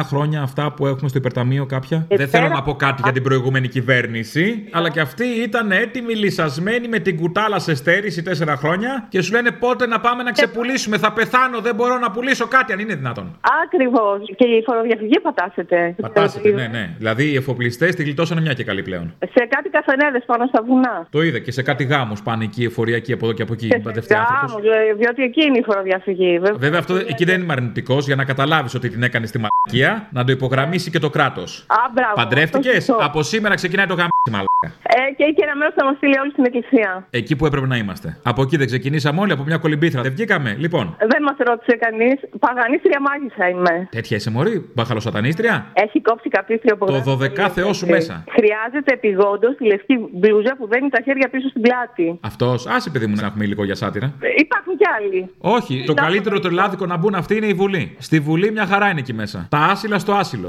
χρόνια αυτά που έχουμε στο υπερταμείο κάποια. Ε, Δεν θέλω πέρα- να πω κάτι για την προηγούμενη κυβέρνηση. Αλλά και αυτή ήταν έτοιμη, λυσασμένη με την κουτάλα σε στέρηση τέσσερα χρόνια και σου λένε πότε να πάμε να ξεπουλήσουμε. Θα πεθάνω, δεν μπορώ να πουλήσω κάτι αν είναι δυνατόν. Ακριβώς. Και η φοροδιαφυγή πατάσετε. Πατάσετε, ναι, ναι. Δηλαδή οι εφοπλιστές τη γλιτώσανε μια και καλή πλέον. Σε κάτι καφενέδες πάνω στα βουνά. Το είδα και σε κάτι γάμους πάνε εκεί εφοριακοί από εδώ και από εκεί. Μπαντευτεί άνθρωπο. Γάμους, ε, διότι εκεί είναι η φοροδιαφυγή. βέβαια. Βέβαια αυτό εκεί δεν είμαι αρνητικό για να καταλάβεις ότι την έκανε στη μαλακία, να το υπογραμμίσει και το κράτος. Α, μπράβο. Παντρεύτηκες, Αυτό σωστό. από σήμερα ξεκινάει το γάμι μαλακία. Ε, και εκεί ένα μέρος θα μας στείλει όλοι στην εκκλησία. Εκεί που έπρεπε να είμαστε. Από εκεί δεν ξεκινήσαμε όλοι, από μια κολυμπήθρα. Δεν βγήκαμε. Λοιπόν, Δεν μας ρώτησε κανείς. Παγανίστρια μάγισσα είμαι. τέτοια είσαι μωρή, μπαχαλοσατανίστρια. Έχει κόψει καπίστριο από Το 12 Θεό σου μέσα. Χρειάζεται επιγόντως τη λευκή μπλούζα που δένει τα χέρια πίσω στην πλάτη. Αυτός, άσε παιδί μου να έχουμε υλικό για σάτυρα. Ε, Υπάρχουν κι άλλοι. Όχι, το καλύτερο τρελάδικο να μπουν αυτοί είναι η Βουλή. Στη Βουλή μια χαρά είναι εκεί μέσα. Τα άσυλα στο άσυλο.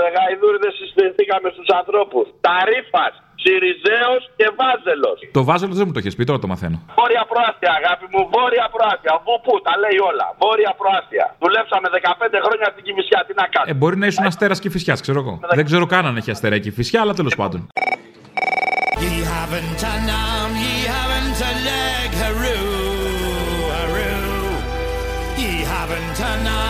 Ρε γαϊδούριδες συστηθήκαμε στους ανθρώπους. Ταρήφας, Σιριζέος και Βάζελος. Το βάζελος δεν μου το έχεις πει, τώρα το μαθαίνω. Βόρεια προάστια, αγάπη μου, βόρεια προάστια. Βου που, τα λέει όλα. Βόρεια προάστια. Δουλέψαμε 15 χρόνια στην Κιμισιά, τι να κάνουμε. Ε, μπορεί να ήσουν αστέρας και φυσιάς, ξέρω εγώ. Δεν ξέρω καν αν έχει αστέρα και φυσιά, αλλά τέλος πάντων. Ye haven't an arm, ye haven't a leg, haroo, haroo. Ye haven't an arm,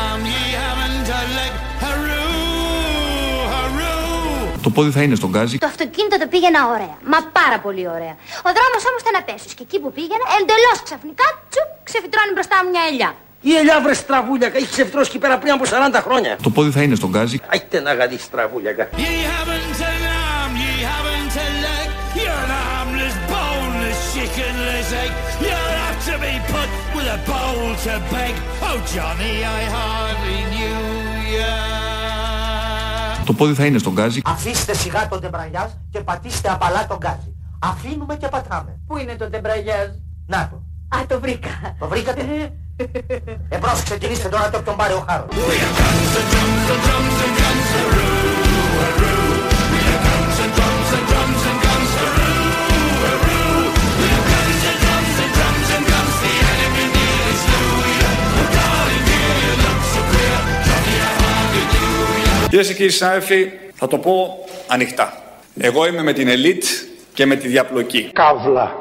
Το πόδι θα είναι στον γκάζι. Το αυτοκίνητο το πήγαινα ωραία. Μα πάρα πολύ ωραία. Ο δρόμος όμως ήταν απέσιος και εκεί που πήγαινα, εντελώς ξαφνικά, τσουπ, ξεφυτρώνει μπροστά μου μια ελιά. Η ελιά βρε στραβούλιακα, έχει ξεφτρώσει εκεί πέρα πριν από 40 χρόνια. Το πόδι θα είναι στον γκάζι. Άιτε να γαδί στραβούλιακα. Ye haven't an arm, ye haven't a leg. You're an armless, boneless, chickenless egg. You'll have to be put with a bowl to beg. Oh, Johnny, I hardly knew ya. Το πόδι θα είναι στον γκάζι. Αφήστε σιγά το ντεμπραγιάζ και πατήστε απαλά τον γκάζι. Αφήνουμε και πατάμε. Πού είναι το ντεμπραγιάζ. Να το. Α, το βρήκα. Το βρήκατε; Εμπρός ξεκινήστε τώρα και όποιον πάρει ο χάρος. Κυρίες και κύριοι συνάδελφοι, θα το πω ανοιχτά. Εγώ είμαι με την ελίτ και με τη διαπλοκή. Καύλα.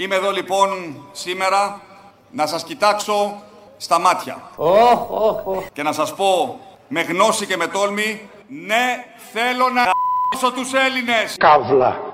Είμαι εδώ λοιπόν σήμερα να σας κοιτάξω στα μάτια. Και να σας πω με γνώση και με τόλμη, ναι θέλω να τους Έλληνες. Καύλα.